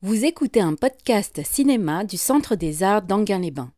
Vous écoutez un podcast cinéma du Centre des Arts d'Anguin-les-Bains.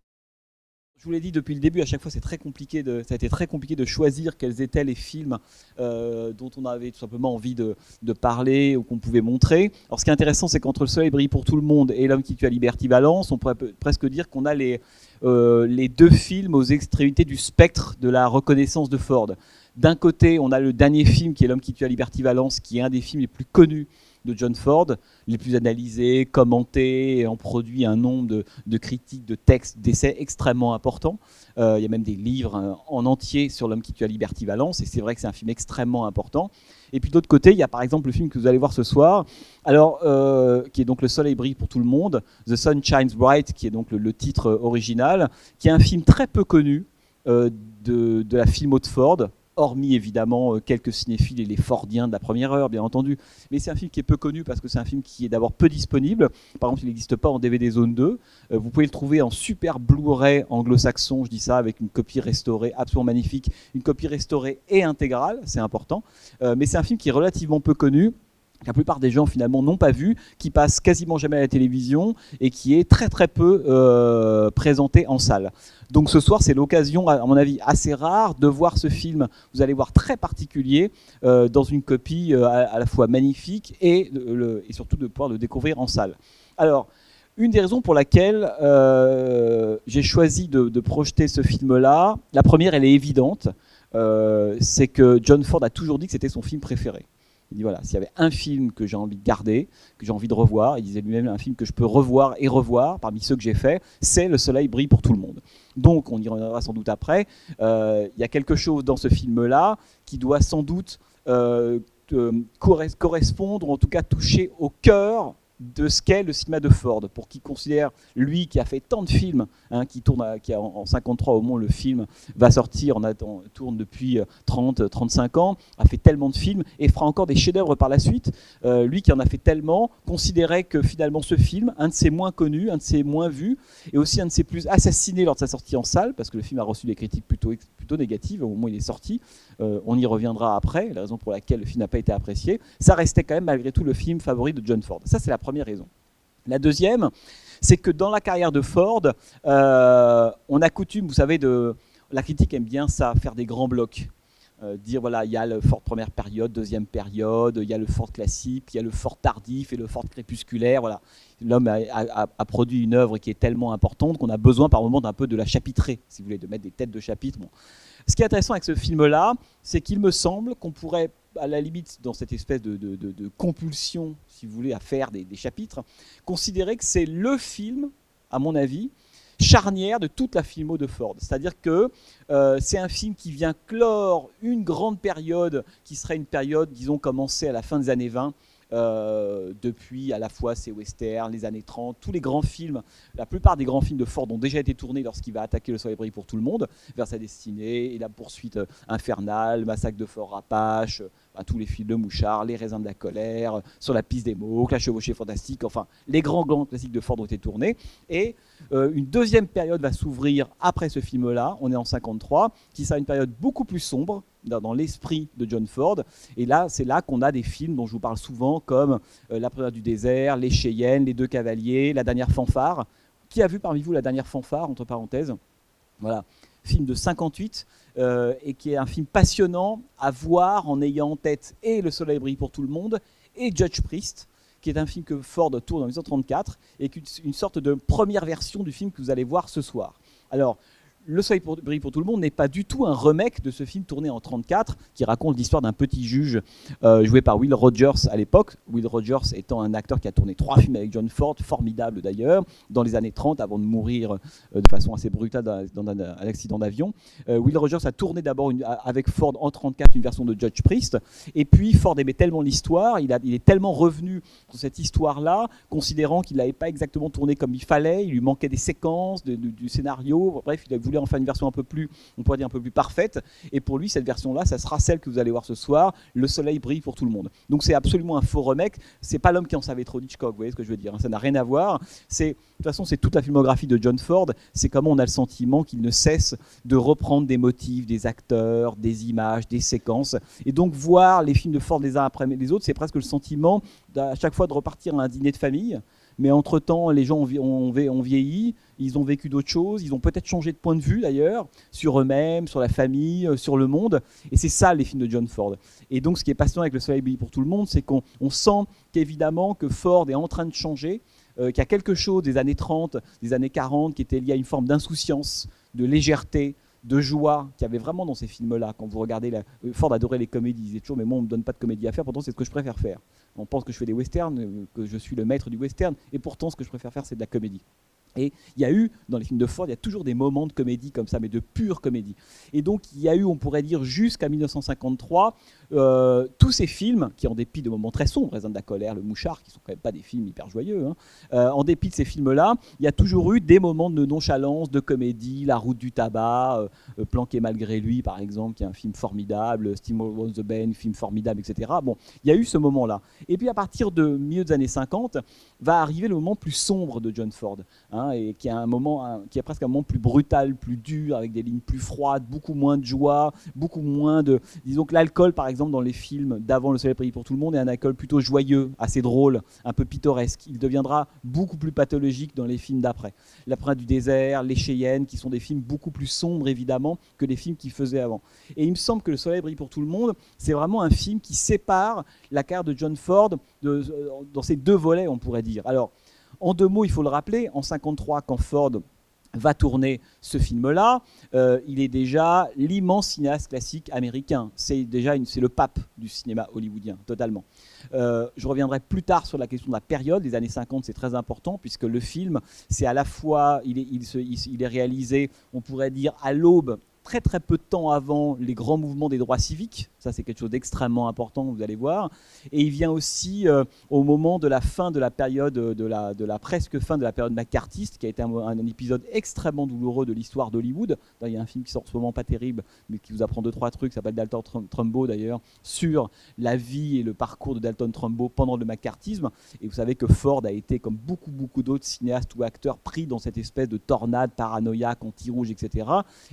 Je vous l'ai dit depuis le début, à chaque fois c'est très compliqué de, ça a été très compliqué de choisir quels étaient les films euh, dont on avait tout simplement envie de, parler ou qu'on pouvait montrer. Alors ce qui est intéressant, c'est qu'entre Le Soleil brille pour tout le monde et L'homme qui tue à Liberty Valence, on pourrait presque dire qu'on a les, euh, les deux films aux extrémités du spectre de la reconnaissance de Ford. D'un côté, on a le dernier film qui est L'homme qui tue à Liberty Valence, qui est un des films les plus connus de John Ford, les plus analysés, commentés, en produit un nombre de, critiques, de textes, d'essais extrêmement importants. Euh, il y a même des livres euh, en entier sur l'homme qui tue à Liberty Valence, et c'est vrai que c'est un film extrêmement important. Et puis de côté, il y a par exemple le film que vous allez voir ce soir, alors euh, qui est donc Le Soleil brille pour tout le monde, The Sun Shines Bright, qui est donc le, titre original, qui est un film très peu connu de, la filmo de Ford, hormis évidemment euh, quelques cinéphiles et les Fordiens de la première heure, bien entendu. Mais c'est un film qui est peu connu parce que c'est un film qui est d'abord peu disponible. Par exemple, il n'existe pas en DVD Zone 2. Euh, vous pouvez le trouver en super Blu-ray anglo-saxon, je dis ça, avec une copie restaurée absolument magnifique, une copie restaurée et intégrale, c'est important. Euh, mais c'est un film qui est relativement peu connu. La plupart des gens finalement n'ont pas vu, qui passe quasiment jamais à la télévision et qui est très très peu euh, présenté en salle. Donc ce soir, c'est l'occasion, à mon avis, assez rare de voir ce film. Vous allez voir très particulier euh, dans une copie euh, à, la fois magnifique et, et surtout de pouvoir le découvrir en salle. Alors, une des raisons pour laquelle j'ai choisi de, de projeter ce film-là, la première, elle est évidente, c'est que John Ford a toujours dit que c'était son film préféré. Il dit voilà, s'il y avait un film que j'ai envie de garder, que j'ai envie de revoir, il disait lui-même un film que je peux revoir et revoir parmi ceux que j'ai faits, c'est Le Soleil brille pour tout le monde. Donc, on y reviendra sans doute après. euh, Il y a quelque chose dans ce film-là qui doit sans doute euh, corres- correspondre, ou en tout cas toucher au cœur de ce qu'est le cinéma de Ford, pour qu'il considère, lui qui a fait tant de films, hein, qui tourne a, en, en 53 au moins le film va sortir, on attend, tourne depuis euh, 30, 35 ans, a fait tellement de films et fera encore des chefs-d'œuvre par la suite. Euh, lui qui en a fait tellement, considérait que finalement ce film, un de ses moins connus, un de ses moins vus, et aussi un de ses plus assassinés lors de sa sortie en salle, parce que le film a reçu des critiques plutôt, plutôt négatives au moment où il est sorti. Euh, on y reviendra après, la raison pour laquelle le film n'a pas été apprécié. Ça restait quand même malgré tout le film favori de John Ford. Ça, c'est la première raison. La deuxième, c'est que dans la carrière de Ford, euh, on a coutume, vous savez, de, la critique aime bien ça, faire des grands blocs. Euh, dire voilà, il y a le Ford première période, deuxième période, il y a le Ford classique, il y a le Ford tardif et le Ford crépusculaire. Voilà, l'homme a, produit une œuvre qui est tellement importante qu'on a besoin par moment d'un peu de la chapitrer, si vous voulez, de mettre des têtes de chapitre. Bon. Ce qui est intéressant avec ce film-là, c'est qu'il me semble qu'on pourrait, à la limite, dans cette espèce de, de- de- de compulsion, si vous voulez, à faire des chapitres, considérer que c'est le film, à mon avis, charnière de toute la filmo de Ford. C'est-à-dire que euh, c'est un film qui vient clore une grande période qui serait une période, disons, commencée à la fin des années 20. Euh, depuis à la fois ses westerns, les années 30, tous les grands films, la plupart des grands films de Ford ont déjà été tournés lorsqu'il va attaquer le soleil brille pour tout le monde, vers sa destinée, et la poursuite euh, infernale, massacre de Fort Apache, euh, bah, tous les films de Mouchard, les raisins de la colère, sur la piste des mots, la chevauchée fantastique, enfin les grands grands classiques de Ford ont été tournés, et une deuxième période va s'ouvrir après ce film-là, on est en 53, qui sera une période beaucoup plus sombre dans, l'esprit de John Ford. Et là, c'est là qu'on a des films dont je vous parle souvent, comme euh, La première du désert, Les Cheyennes, Les deux cavaliers, La dernière fanfare. Qui a vu parmi vous La dernière fanfare, entre parenthèses? Voilà, film de 58, euh, et qui est un film passionnant à voir en ayant en tête et Le soleil brille pour tout le monde, et Judge Priest qui est un film que Ford tourne en 1934 et qui est une sorte de première version du film que vous allez voir ce soir. Alors, le Soleil pour- brille pour tout le monde n'est pas du tout un remake de ce film tourné en 34 qui raconte l'histoire d'un petit juge euh, joué par Will Rogers à l'époque. Will Rogers étant un acteur qui a tourné trois films avec John Ford, formidable d'ailleurs, dans les années 30 avant de mourir euh, de façon assez brutale dans, dans un, un accident d'avion. Euh, Will Rogers a tourné d'abord avec Ford en 34 une version de Judge Priest et puis Ford aimait tellement l'histoire, il, est tellement revenu sur cette histoire-là, considérant qu'il n'avait pas exactement tourné comme il fallait, il lui manquait des séquences de- du scénario, bref, il a voulu en faire une version un peu plus, on pourrait dire un peu plus parfaite, et pour lui, cette version-là, ça sera celle que vous allez voir ce soir, Le soleil brille pour tout le monde. Donc c'est absolument un faux remake, c'est pas l'homme qui en savait trop d'Hitchcock, vous voyez ce que je veux dire, hein, ça n'a rien à voir, c'est, de toute façon, c'est toute la filmographie de John Ford, c'est comment on a le sentiment qu'il ne cesse de reprendre des motifs, des acteurs, des images, des séquences, et donc voir les films de Ford les uns après les autres, c'est presque le sentiment à chaque fois de repartir à un dîner de famille, mais entre-temps, les gens ont, vieilli, ils ont vécu d'autres choses, ils ont peut-être changé de point de vue d'ailleurs, sur eux-mêmes, sur la famille, euh, sur le monde. Et c'est ça les films de John Ford. Et donc ce qui est passionnant avec Le Soleil brille pour tout le monde, c'est qu'on sent qu'évidemment que Ford est en train de changer, euh, qu'il y a quelque chose des années 30, des années 40 qui était lié à une forme d'insouciance, de légèreté, de joie qu'il y avait vraiment dans ces films-là. Quand vous regardez. Euh, Ford adorait les comédies, il disait toujours, mais moi on ne me donne pas de comédie à faire, pourtant c'est ce que je préfère faire. On pense que je fais des westerns, que je suis le maître du western, et pourtant ce que je préfère faire c'est de la comédie. Et il y a eu, dans les films de Ford, il y a toujours des moments de comédie comme ça, mais de pure comédie. Et donc, il y a eu, on pourrait dire, jusqu'à 1953, euh, tous ces films, qui en dépit de moments très sombres, Raisin de la colère, Le Mouchard, qui sont quand même pas des films hyper joyeux, hein, euh, en dépit de ces films-là, il y a toujours eu des moments de nonchalance, de comédie, La route du tabac, euh, Planqué malgré lui, par exemple, qui est un film formidable, Steamboat the Ben, film formidable, etc. Bon, il y a eu ce moment-là. Et puis, à partir de milieu des années 50, va arriver le moment plus sombre de John Ford. Hein, Hein, et qui a un moment, qui est presque un moment plus brutal, plus dur, avec des lignes plus froides, beaucoup moins de joie, beaucoup moins de. Disons que l'alcool, par exemple, dans les films d'avant Le Soleil brille pour tout le monde, est un alcool plutôt joyeux, assez drôle, un peu pittoresque. Il deviendra beaucoup plus pathologique dans les films d'après. La Prince du désert, Les Cheyennes, qui sont des films beaucoup plus sombres, évidemment, que les films qu'il faisait avant. Et il me semble que Le Soleil brille pour tout le monde, c'est vraiment un film qui sépare la carrière de John Ford de, dans ces deux volets, on pourrait dire. Alors, en deux mots, il faut le rappeler, en 53, quand Ford va tourner ce film-là, euh, il est déjà l'immense cinéaste classique américain. C'est déjà c'est le pape du cinéma hollywoodien, totalement. Euh, je reviendrai plus tard sur la question de la période. Les années 50, c'est très important puisque le film, c'est à la fois, il est réalisé, on pourrait dire, à l'aube très très peu de temps avant les grands mouvements des droits civiques. Ça, c'est quelque chose d'extrêmement important, vous allez voir. Et il vient aussi euh, au moment de la fin de la période, euh, de la, de la presque fin de la période McCarthyiste, qui a été un, épisode extrêmement douloureux de l'histoire d'Hollywood. Il y a un film qui sort en ce moment pas terrible, mais qui vous apprend deux, trois trucs, s'appelle Dalton Trumbo d'ailleurs, sur la vie et le parcours de Dalton Trumbo pendant le McCarthyisme. Et vous savez que Ford a été, comme beaucoup, beaucoup d'autres cinéastes ou acteurs, pris dans cette espèce de tornade paranoïaque, anti-rouge, etc.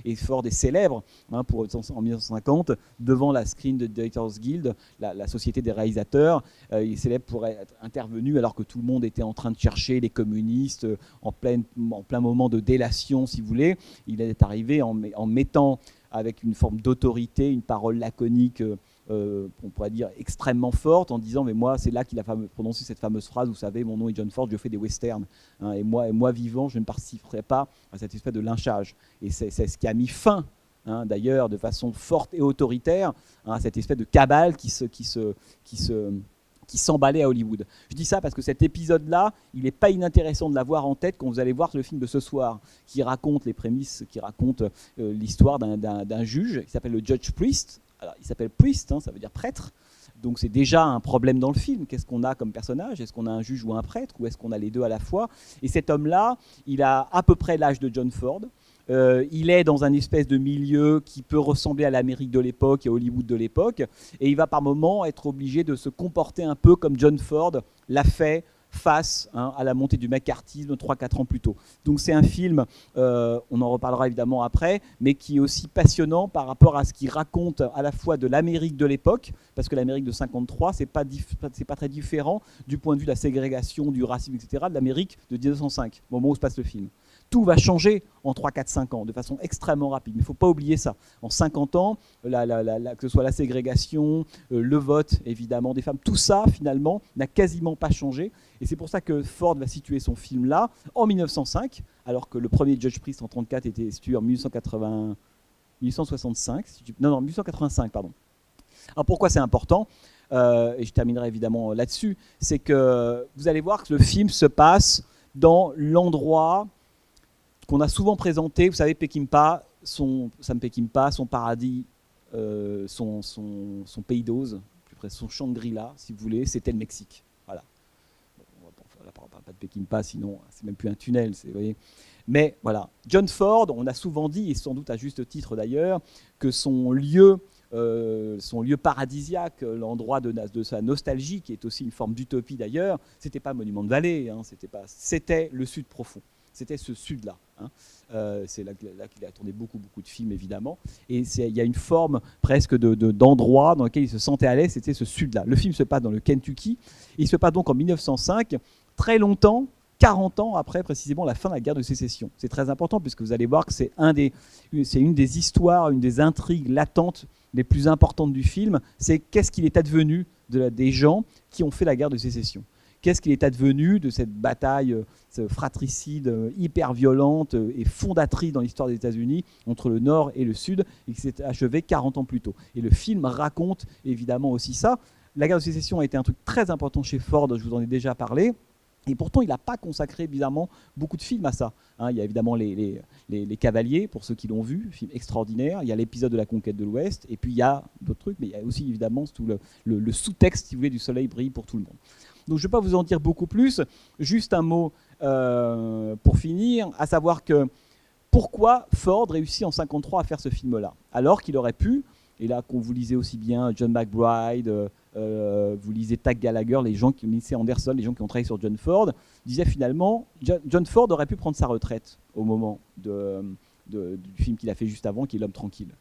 Et Ford est célèbre hein, pour, en 1950 devant la screen de Directors Guild, la, société des réalisateurs. Euh, il est célèbre pour être intervenu alors que tout le monde était en train de chercher les communistes euh, en, plein, en plein moment de délation, si vous voulez. Il est arrivé en, en mettant avec une forme d'autorité, une parole laconique. Euh, on pourrait dire extrêmement forte en disant mais moi c'est là qu'il a prononcé cette fameuse phrase vous savez mon nom est John Ford je fais des westerns hein, et moi et moi vivant je ne participerai pas à cette espèce de lynchage et c'est ce qui a mis fin Hein, d'ailleurs de façon forte et autoritaire, hein, cette espèce de cabale qui se, qui se, qui se, qui s'emballait à Hollywood. Je dis ça parce que cet épisode-là, il n'est pas inintéressant de l'avoir en tête quand vous allez voir le film de ce soir, qui raconte les prémices, qui raconte euh, l'histoire d'un juge qui s'appelle le Judge Priest. Il s'appelle Priest, hein, ça veut dire prêtre. Donc c'est déjà un problème dans le film. Qu'est-ce qu'on a comme personnage? Est-ce qu'on a un juge ou un prêtre? Ou est-ce qu'on a les deux à la fois? Et cet homme-là, il a à peu près l'âge de John Ford. Euh, il est dans un espèce de milieu qui peut ressembler à l'Amérique de l'époque et à Hollywood de l'époque, et il va par moments être obligé de se comporter un peu comme John Ford l'a fait face hein, à la montée du macartisme 3-4 ans plus tôt. Donc c'est un film, euh, on en reparlera évidemment après, mais qui est aussi passionnant par rapport à ce qu'il raconte à la fois de l'Amérique de l'époque, parce que l'Amérique de 53, c'est pas, c'est pas très différent du point de vue de la ségrégation, du racisme, etc., de l'Amérique de 1905, au moment où se passe le film tout va changer en 3, 4, 5 ans de façon extrêmement rapide. Mais il ne faut pas oublier ça. En 50 ans, que ce soit la ségrégation, euh, le vote évidemment des femmes, tout ça finalement n'a quasiment pas changé. Et c'est pour ça que Ford va situer son film là en 1905, alors que le premier Judge Priest en 1934 était situé en 1880, 1865, non, non, 1885, pardon. Alors pourquoi c'est important euh, Et je terminerai évidemment là-dessus. C'est que vous allez voir que le film se passe dans l'endroit qu'on a souvent présenté, vous savez, Pekimpa, son, Sam Pekimpa, son paradis, euh, son, pays d'Oz, plus près son Shangri-La, si vous voulez, c'était le Mexique. Voilà. on ne parle pas de Pekimpa, sinon c'est même plus un tunnel, vous. Mais voilà, John Ford, on a souvent dit, et sans doute à juste titre d'ailleurs, que son lieu, euh, son lieu paradisiaque, l'endroit de, de, sa nostalgie, qui est aussi une forme d'utopie d'ailleurs, c'était pas Monument de Vallée, hein, c'était le Sud profond c'était ce sud-là. Hein. Euh, c'est là, qu'il a tourné beaucoup, beaucoup de films, évidemment. Et il y a une forme presque d'endroit de, dans lequel il se sentait à l'aise, c'était ce sud-là. Le film se passe dans le Kentucky. Il se passe donc en 1905, très longtemps 40 ans après précisément la fin de la guerre de sécession. C'est très important puisque vous allez voir que c'est une des histoires, une des intrigues latentes les plus importantes du film. C'est qu'est-ce qu'il est advenu de des gens qui ont fait la guerre de sécession. Qu'est-ce qu'il est advenu de cette bataille euh, fratricide euh, hyper violente euh, et fondatrice dans l'histoire des États-Unis entre le Nord et le Sud et qui s'est achevée 40 ans plus tôt. Et le film raconte évidemment aussi ça. La guerre de sécession a été un truc très important chez Ford, je vous en ai déjà parlé. Et pourtant, il n'a pas consacré bizarrement beaucoup de films à ça. Hein. il y a évidemment les, Cavaliers, pour ceux qui l'ont vu, film extraordinaire. Il y a l'épisode de la conquête de l'Ouest. Et puis il y a d'autres trucs, mais il y a aussi évidemment tout le, le sous-texte, si vous voulez, du soleil brille pour tout le monde. Donc je ne vais pas vous en dire beaucoup plus. Juste un mot euh, pour finir, à savoir que pourquoi Ford réussit en 53 à faire ce film-là, alors qu'il aurait pu, et là qu'on vous lisez aussi bien John McBride, euh, vous lisez Tag Gallagher, les gens qui lisez Anderson, les gens qui ont travaillé sur John Ford, disaient finalement John Ford aurait pu prendre sa retraite au moment du film qu'il a fait juste avant, qui est L'homme tranquille.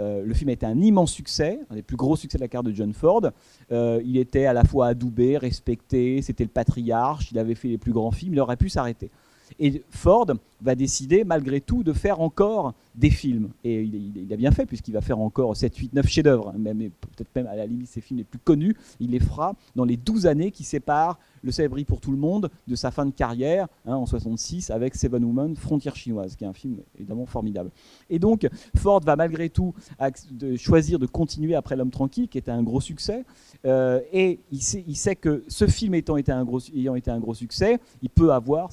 Euh, le film a été un immense succès, un des plus gros succès de la carte de John Ford. Euh, il était à la fois adoubé, respecté, c'était le patriarche, il avait fait les plus grands films, il aurait pu s'arrêter. Et Ford va décider malgré tout de faire encore des films. Et il, a bien fait, puisqu'il va faire encore 7, 8, 9 chefs-d'œuvre, même, peut-être même à la limite ses films les plus connus. Il les fera dans les 12 années qui séparent Le Célébri pour tout le monde de sa fin de carrière hein, en 66 avec Seven Women, Frontière chinoise, qui est un film évidemment formidable. Et donc, Ford va malgré tout choisir de continuer après L'Homme Tranquille, qui était un gros succès. Euh, et il sait, que ce film étant été un gros, ayant été un gros succès, il peut avoir,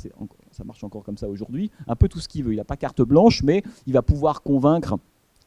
ça marche encore comme ça aujourd'hui, un peu tout ce qu'il veut. Il n'a pas carte blanche, mais il va pouvoir convaincre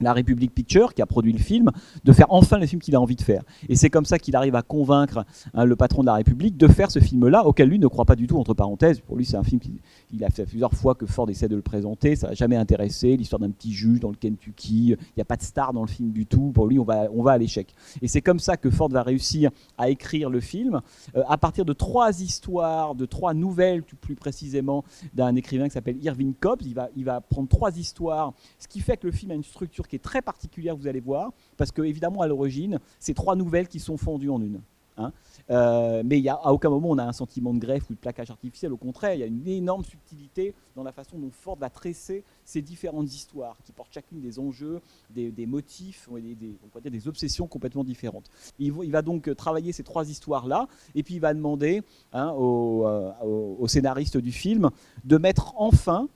la République Picture, qui a produit le film, de faire enfin le film qu'il a envie de faire. Et c'est comme ça qu'il arrive à convaincre hein, le patron de la République de faire ce film-là, auquel lui ne croit pas du tout, entre parenthèses. Pour lui, c'est un film qu'il a fait plusieurs fois que Ford essaie de le présenter, ça n'a jamais intéressé, l'histoire d'un petit juge dans le Kentucky, il n'y a pas de star dans le film du tout, pour lui, on va, on va à l'échec. Et c'est comme ça que Ford va réussir à écrire le film, euh, à partir de trois histoires, de trois nouvelles, plus précisément, d'un écrivain qui s'appelle Irving Cobbs. Il va, il va prendre trois histoires, ce qui fait que le film a une structure qui est très particulière, vous allez voir, parce que évidemment à l'origine, c'est trois nouvelles qui sont fondues en une. Hein. Euh, mais y a, à aucun moment on a un sentiment de greffe ou de plaquage artificiel. Au contraire, il y a une énorme subtilité dans la façon dont Ford va tresser ces différentes histoires qui portent chacune des enjeux, des, motifs, des, obsessions complètement différentes. Il, va donc travailler ces trois histoires-là et puis il va demander hein, euh, au, scénariste du film de mettre enfin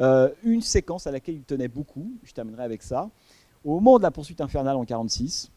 euh, une séquence à laquelle il tenait beaucoup, je terminerai avec ça. Au moment de la poursuite infernale en 1946,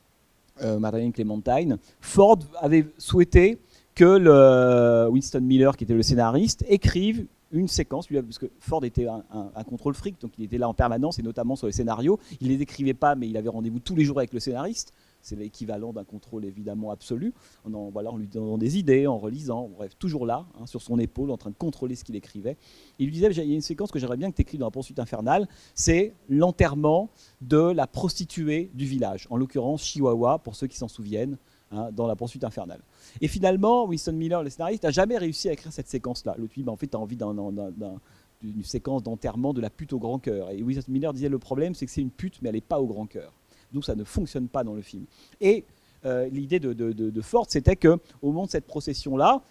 euh, Madeleine Clementine, Ford avait souhaité que le Winston Miller, qui était le scénariste, écrive une séquence, parce que Ford était un, un, contrôle fric, donc il était là en permanence, et notamment sur les scénarios. Il ne les écrivait pas, mais il avait rendez-vous tous les jours avec le scénariste. C'est l'équivalent d'un contrôle évidemment absolu. En, voilà, en lui donnant des idées, en relisant, bref, toujours là, hein, sur son épaule, en train de contrôler ce qu'il écrivait. il lui disait, il y a une séquence que j'aimerais bien que tu écrives dans la poursuite infernale, c'est l'enterrement de la prostituée du village, en l'occurrence Chihuahua, pour ceux qui s'en souviennent, hein, dans la poursuite infernale. Et finalement, Winston Miller, le scénariste, n'a jamais réussi à écrire cette séquence-là. Le ben, en fait, as envie d'une séquence d'enterrement de la pute au grand cœur. Et Winston Miller disait, le problème, c'est que c'est une pute, mais elle n'est pas au grand cœur. Donc ça ne fonctionne pas dans le film. Et euh, l'idée de, Ford, c'était que au moment de cette procession-là,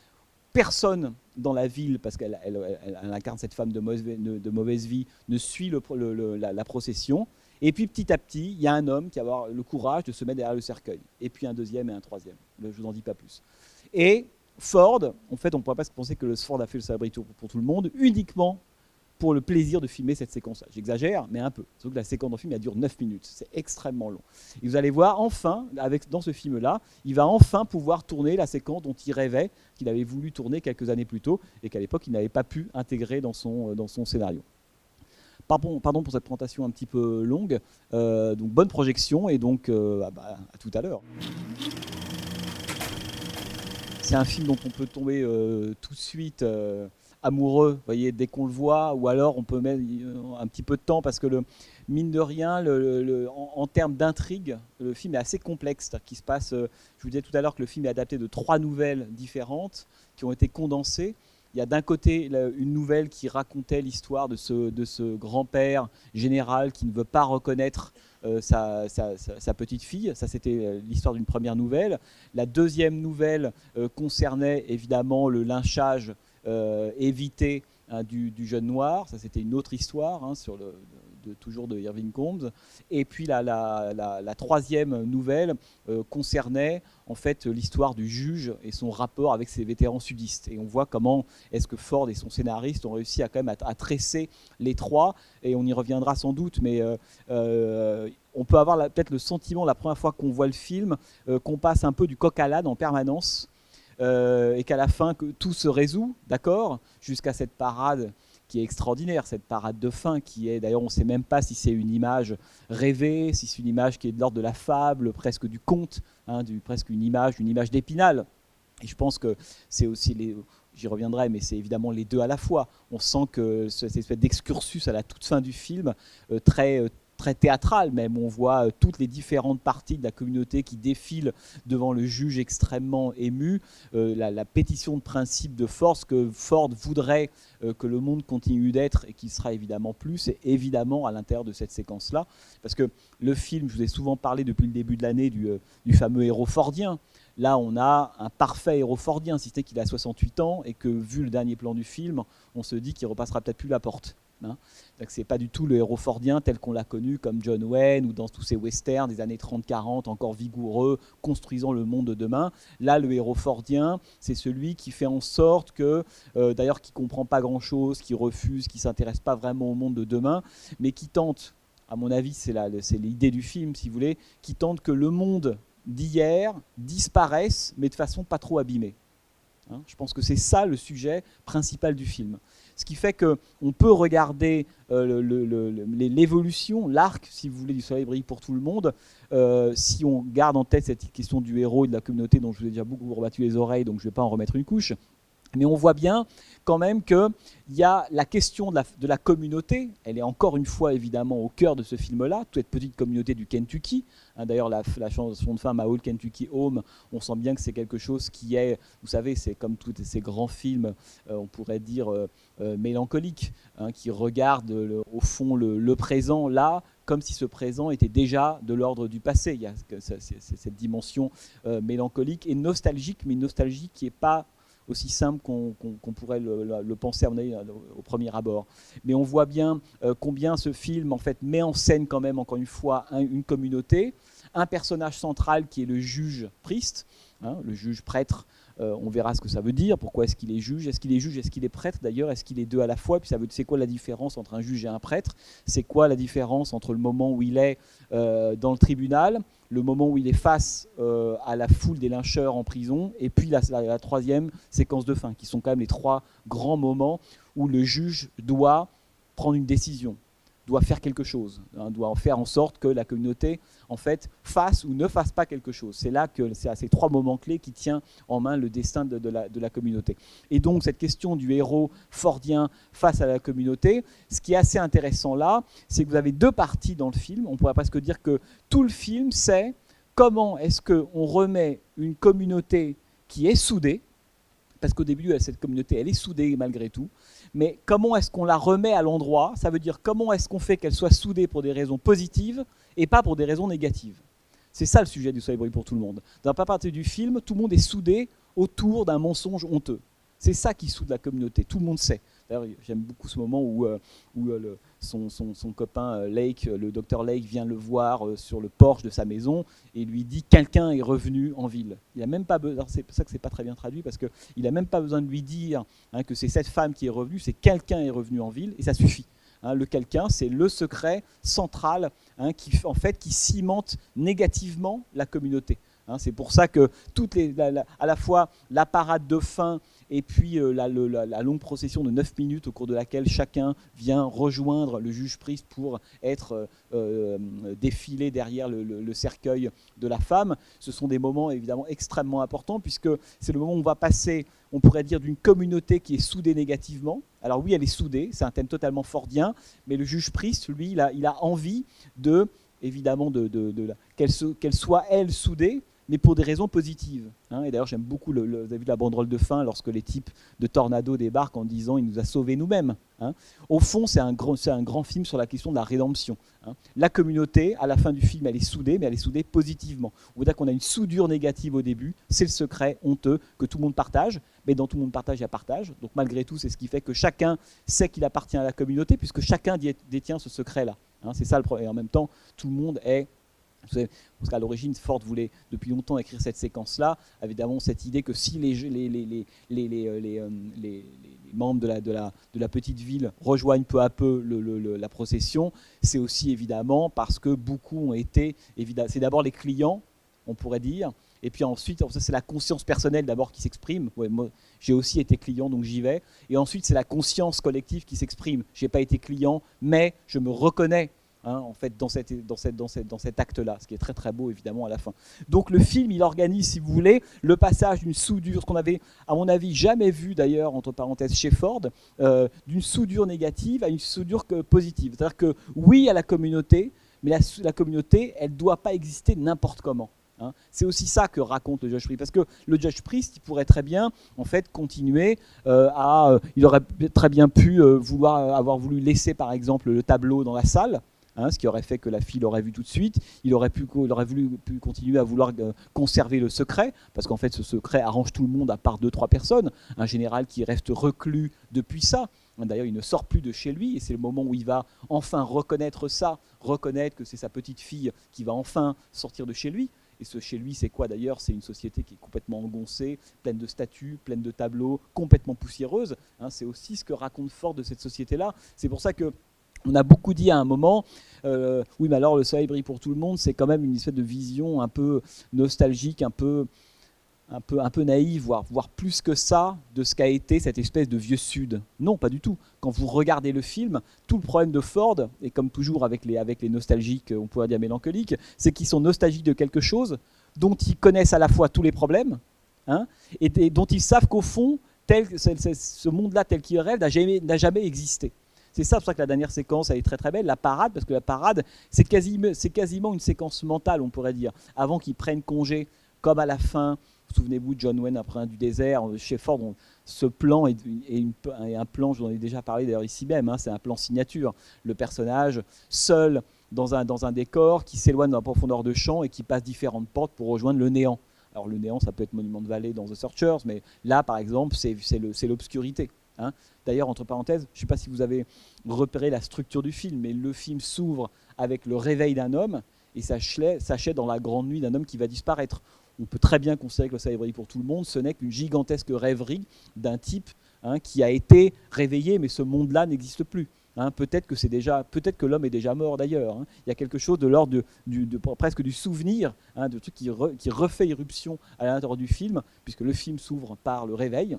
personne dans la ville, parce qu'elle incarne cette femme de mauvaise, vie, ne suit la, procession. Et puis petit à petit, il y a un homme qui va avoir le courage de se mettre derrière le cercueil. Et puis un deuxième et un troisième. Je ne vous en dis pas plus. Et Ford, en fait, on ne pourrait pas se penser que le Ford a fait le célébrité pour tout le monde, uniquement pour le plaisir de filmer cette séquence-là. J'exagère, mais un peu. Sauf que la séquence dans le film, elle dure 9 minutes. C'est extrêmement long. Et vous allez voir, enfin, dans ce film-là, il va enfin pouvoir tourner la séquence dont il rêvait, qu'il avait voulu tourner quelques années plus tôt, et qu'à l'époque, il n'avait pas pu intégrer dans son, euh, scénario. Pardon, pardon, pour cette présentation un petit peu longue. Euh, donc bonne projection et donc euh, ah bah, à tout à l'heure. C'est un film dont on peut tomber tout de suite amoureux, voyez, dès qu'on le voit, ou alors on peut mettre un petit peu de temps parce que le mine de rien, en, termes d'intrigue, le film est assez complexe. Qui se passe, euh, je vous disais tout à l'heure que le film est adapté de trois nouvelles différentes qui ont été condensées. Il y a d'un côté une nouvelle qui racontait l'histoire de ce, grand-père général qui ne veut pas reconnaître euh, sa, petite fille. Ça, c'était euh, l'histoire d'une première nouvelle. La deuxième nouvelle concernait évidemment le lynchage éviter hein, du, jeune noir. Ça, c'était une autre histoire hein, sur le, de, toujours de Irving Combs. Et puis la, la, troisième nouvelle euh, concernait en fait l'histoire du juge et son rapport avec ses vétérans sudistes. Et on voit comment est-ce que Ford et son scénariste ont réussi à quand même à, tresser les trois. Et on y reviendra sans doute, mais euh, euh, on peut avoir peut-être le sentiment la première fois qu'on voit le film qu'on passe un peu du coq à l'âne en permanence. Et qu'à la fin que tout se résout, d'accord, jusqu'à cette parade qui est extraordinaire, cette parade de fin qui est, d'ailleurs on ne sait même pas si c'est une image rêvée, si c'est une image qui est de l'ordre de la fable, presque du conte, hein, presque une image, une image d'épinal. Et je pense que c'est aussi les, j'y reviendrai, mais c'est évidemment les deux à la fois. On sent que cette espèce d'excursus à la toute fin du film, euh, très, euh, très théâtral même. On voit euh, toutes les différentes parties de la communauté qui défilent devant le juge extrêmement ému. Euh, la, pétition de principe de force que Ford voudrait euh, que le monde continue d'être et qu'il sera évidemment plus, c'est évidemment à l'intérieur de cette séquence-là. Parce que le film, je vous ai souvent parlé depuis le début de l'année du, fameux héros fordien. Là, on a un parfait héros fordien, si qu'il a 68 ans et que, vu le dernier plan du film, on se dit qu'il repassera peut-être plus la porte. Hein. C'est pas du tout le héros fordien tel qu'on l'a connu comme John Wayne ou dans tous ces westerns des années 30-40 encore vigoureux, construisant le monde de demain. Là, le héros fordien, c'est celui qui fait en sorte que, euh, d'ailleurs, qui comprend pas grand-chose, qui refuse, qui s'intéresse pas vraiment au monde de demain, mais qui tente, à mon avis, c'est l'idée du film, si vous voulez, qui tente que le monde d'hier disparaisse, mais de façon pas trop abîmée. Hein. Je pense que c'est ça le sujet principal du film. Ce qui fait qu'on peut regarder euh, l'évolution, l'arc, si vous voulez, du soleil brille pour tout le monde, euh, si on garde en tête cette question du héros et de la communauté dont je vous ai déjà beaucoup rebattu les oreilles, donc je ne vais pas en remettre une couche. Mais on voit bien quand même qu'il y a la question de la, communauté, elle est encore une fois évidemment au cœur de ce film-là, toute petite communauté du Kentucky. Hein, d'ailleurs, la, chanson de fin, My Old Kentucky Home, on sent bien que c'est quelque chose qui est, vous savez, c'est comme tous ces grands films, euh, on pourrait dire euh, euh, mélancoliques, hein, qui regardent au fond le, présent là, comme si ce présent était déjà de l'ordre du passé. Il y a cette dimension mélancolique et nostalgique, mais une nostalgie qui n'est pas aussi simple qu'on pourrait le, penser au premier abord. Mais on voit bien euh, combien ce film en fait met en scène quand même encore une fois une communauté, un personnage central qui est le juge Priest, hein, le juge prêtre. Euh, on verra ce que ça veut dire, pourquoi est-ce qu'il est juge, est-ce qu'il est juge, est-ce qu'il est prêtre d'ailleurs, est-ce qu'il est deux à la fois, puis ça veut c'est quoi la différence entre un juge et un prêtre, c'est quoi la différence entre le moment où il est euh, dans le tribunal, le moment où il est face euh, à la foule des lyncheurs en prison, et puis la, troisième séquence de fin, qui sont quand même les trois grands moments où le juge doit prendre une décision doit faire quelque chose, hein, doit faire en sorte que la communauté en fait fasse ou ne fasse pas quelque chose. C'est là que c'est à ces trois moments clés qui tient en main le destin de, la, communauté. Et donc cette question du héros fordien face à la communauté, ce qui est assez intéressant là, c'est que vous avez deux parties dans le film. On pourrait presque dire que tout le film c'est comment est-ce qu'on remet une communauté qui est soudée, parce qu'au début, cette communauté, elle est soudée malgré tout, mais comment est-ce qu'on la remet à l'endroit? Ça veut dire comment est-ce qu'on fait qu'elle soit soudée pour des raisons positives et pas pour des raisons négatives? C'est ça le sujet du Soleil pour tout le monde. Dans la partie du film, tout le monde est soudé autour d'un mensonge honteux. C'est ça qui soude la communauté, tout le monde sait. J'aime beaucoup ce moment où, euh, euh, son, copain euh, Lake, le docteur Lake, vient le voir sur le porche de sa maison et lui dit quelqu'un est revenu en ville. Il a même pas besoin, c'est pour ça que c'est pas très bien traduit parce qu'il n'a même pas besoin de lui dire hein, que c'est cette femme qui est revenue, c'est quelqu'un est revenu en ville et ça suffit. Hein, le quelqu'un, c'est le secret central hein, qui, en fait, qui cimente négativement la communauté. c'est pour ça que toutes les, à la fois la parade de fin et puis euh, la, longue procession de 9 minutes au cours de laquelle chacun vient rejoindre le juge prise pour être euh, euh, défilé derrière le, cercueil de la femme. Ce sont des moments évidemment extrêmement importants puisque c'est le moment où on va passer, on pourrait dire, d'une communauté qui est soudée négativement. Alors oui, elle est soudée, c'est un thème totalement fordien, mais le juge prise, lui, il a, envie de, évidemment, de, de, qu'elle soit elle soudée, mais pour des raisons positives. Hein. Et d'ailleurs, j'aime beaucoup, le, vous avez vu la banderole de fin lorsque les types de Tornado débarquent en disant il nous a sauvés nous-mêmes. Hein. Au fond, c'est un, grand, un grand film sur la question de la rédemption. Hein. La communauté, à la fin du film, elle est soudée, mais elle est soudée positivement. On dire qu'on a une soudure négative au début, c'est le secret honteux que tout le monde partage, mais dans tout le monde partage, il y a partage. Donc malgré tout, c'est ce qui fait que chacun sait qu'il appartient à la communauté, puisque chacun détient ce secret-là. c'est ça le problème. Et en même temps, tout le monde est parce qu'à l'origine, Ford voulait depuis longtemps écrire cette séquence-là, évidemment cette idée que si les, membres de la, petite ville rejoignent peu à peu la procession, c'est aussi évidemment parce que beaucoup ont été, c'est d'abord les clients, on pourrait dire, et puis ensuite, c'est la conscience personnelle d'abord qui s'exprime. j'ai aussi été client, donc j'y vais. Et ensuite, c'est la conscience collective qui s'exprime. J'ai pas été client, mais je me reconnais Hein, en fait, dans, cette, dans, cette, dans, cette, dans cet acte-là, ce qui est très très beau évidemment à la fin. Donc le film, il organise, si vous voulez, le passage d'une soudure, ce qu'on avait, à mon avis, jamais vu d'ailleurs, entre parenthèses, chez Ford, euh, d'une soudure négative à une soudure positive. C'est-à-dire que oui à la communauté, mais la, communauté, elle ne doit pas exister n'importe comment. Hein. C'est aussi ça que raconte le Judge Priest, parce que le Judge Priest, il pourrait très bien, en fait, continuer euh, à, euh, il aurait très bien pu vouloir avoir voulu laisser, par exemple, le tableau dans la salle, Hein, ce qui aurait fait que la fille l'aurait vu tout de suite. Il aurait, pu, aurait voulu pu continuer à vouloir euh, conserver le secret, parce qu'en fait ce secret arrange tout le monde à part deux, trois personnes. Un général qui reste reclus depuis ça. D'ailleurs, il ne sort plus de chez lui, et c'est le moment où il va enfin reconnaître ça, reconnaître que c'est sa petite fille qui va enfin sortir de chez lui. Et ce chez lui, c'est quoi d'ailleurs? C'est une société qui est complètement engoncée, pleine de statues, pleine de tableaux, complètement poussiéreuse. Hein, c'est aussi ce que raconte Ford de cette société-là. C'est pour ça que on a beaucoup dit à un moment, euh, oui, mais alors le soleil brille pour tout le monde, c'est quand même une espèce de vision un peu nostalgique, un peu, un peu, naïve, voire, voire plus que ça, de ce qu'a été cette espèce de vieux Sud. Non, pas du tout. Quand vous regardez le film, tout le problème de Ford, et comme toujours avec les, avec les nostalgiques, on pourrait dire mélancoliques, c'est qu'ils sont nostalgiques de quelque chose dont ils connaissent à la fois tous les problèmes, hein, et, dont ils savent qu'au fond, tel, ce monde-là tel qu'il rêve n'a jamais, jamais existé. C'est ça pour ça que la dernière séquence elle est très très belle, la parade, parce que la parade, c'est quasiment, une séquence mentale, on pourrait dire, avant qu'ils prennent congé, comme à la fin. Souvenez-vous de John Wayne après un du désert, chez Ford, ce plan est, un plan, je vous en ai déjà parlé d'ailleurs ici même, hein, c'est un plan signature. Le personnage seul dans un, dans un décor qui s'éloigne dans la profondeur de champ et qui passe différentes portes pour rejoindre le néant. Alors le néant, ça peut être Monument de Vallée dans The Searchers, mais là, par exemple, c'est l'obscurité. Hein. D'ailleurs, entre parenthèses, je ne sais pas si vous avez repéré la structure du film, mais le film s'ouvre avec le réveil d'un homme et s'achève dans la grande nuit d'un homme qui va disparaître. On peut très bien considérer que le soleil pour tout le monde, ce n'est qu'une gigantesque rêverie d'un type hein, qui a été réveillé, mais ce monde-là n'existe plus. Hein. peut-être que c'est déjà, peut-être que l'homme est déjà mort d'ailleurs. Il y a quelque chose de l'ordre de, presque du souvenir, de truc qui, qui refait irruption à l'intérieur du film, puisque le film s'ouvre par le réveil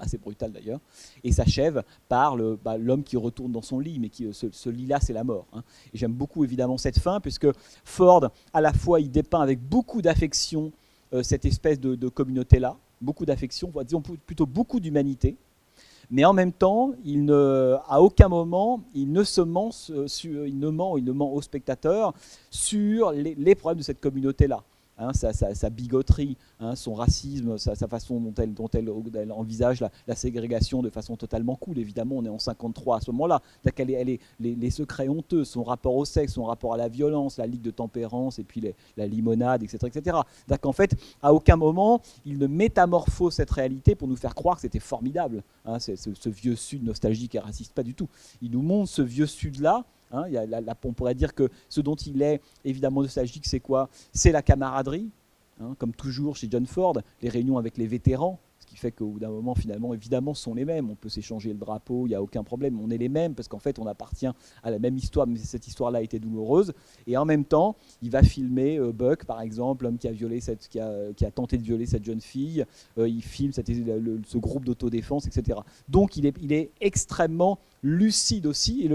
assez brutal d'ailleurs, et s'achève par bah, l'homme qui retourne dans son lit, mais qui, ce, lit-là, c'est la mort. Hein. Et j'aime beaucoup évidemment cette fin, puisque Ford, à la fois, il dépeint avec beaucoup d'affection euh, cette espèce de, communauté-là, beaucoup d'affection, disons plutôt beaucoup d'humanité, mais en même temps, il ne, à aucun moment, il ne se ment, euh, il ne ment, il ne ment au spectateur sur les problèmes de cette communauté-là. Hein, sa, bigoterie, hein, son racisme, sa, façon dont elle, elle, envisage la, ségrégation de façon totalement cool. Évidemment, on est en 53 à ce moment-là. Elle est, les, secrets honteux, son rapport au sexe, son rapport à la violence, la ligue de tempérance et puis la limonade, etc. etc. qu'en fait, à aucun moment, il ne métamorphose cette réalité pour nous faire croire que c'était formidable. Hein, ce, vieux sud nostalgique et raciste, pas du tout. Il nous montre ce vieux sud-là Hein, on pourrait dire que ce dont il est évidemment nostalgique, c'est quoi? C'est la camaraderie, hein, comme toujours chez John Ford, les réunions avec les vétérans, ce qui fait qu'au bout d'un moment, finalement, évidemment, sont les mêmes. On peut s'échanger le drapeau, il n'y a aucun problème. On est les mêmes parce qu'en fait, on appartient à la même histoire, mais cette histoire-là a été douloureuse. Et en même temps, il va filmer euh, Buck, par exemple, l'homme qui a, qui, a, tenté de violer cette jeune fille. Euh, il filme ce groupe d'autodéfense, etc. Donc, il est, extrêmement lucide aussi.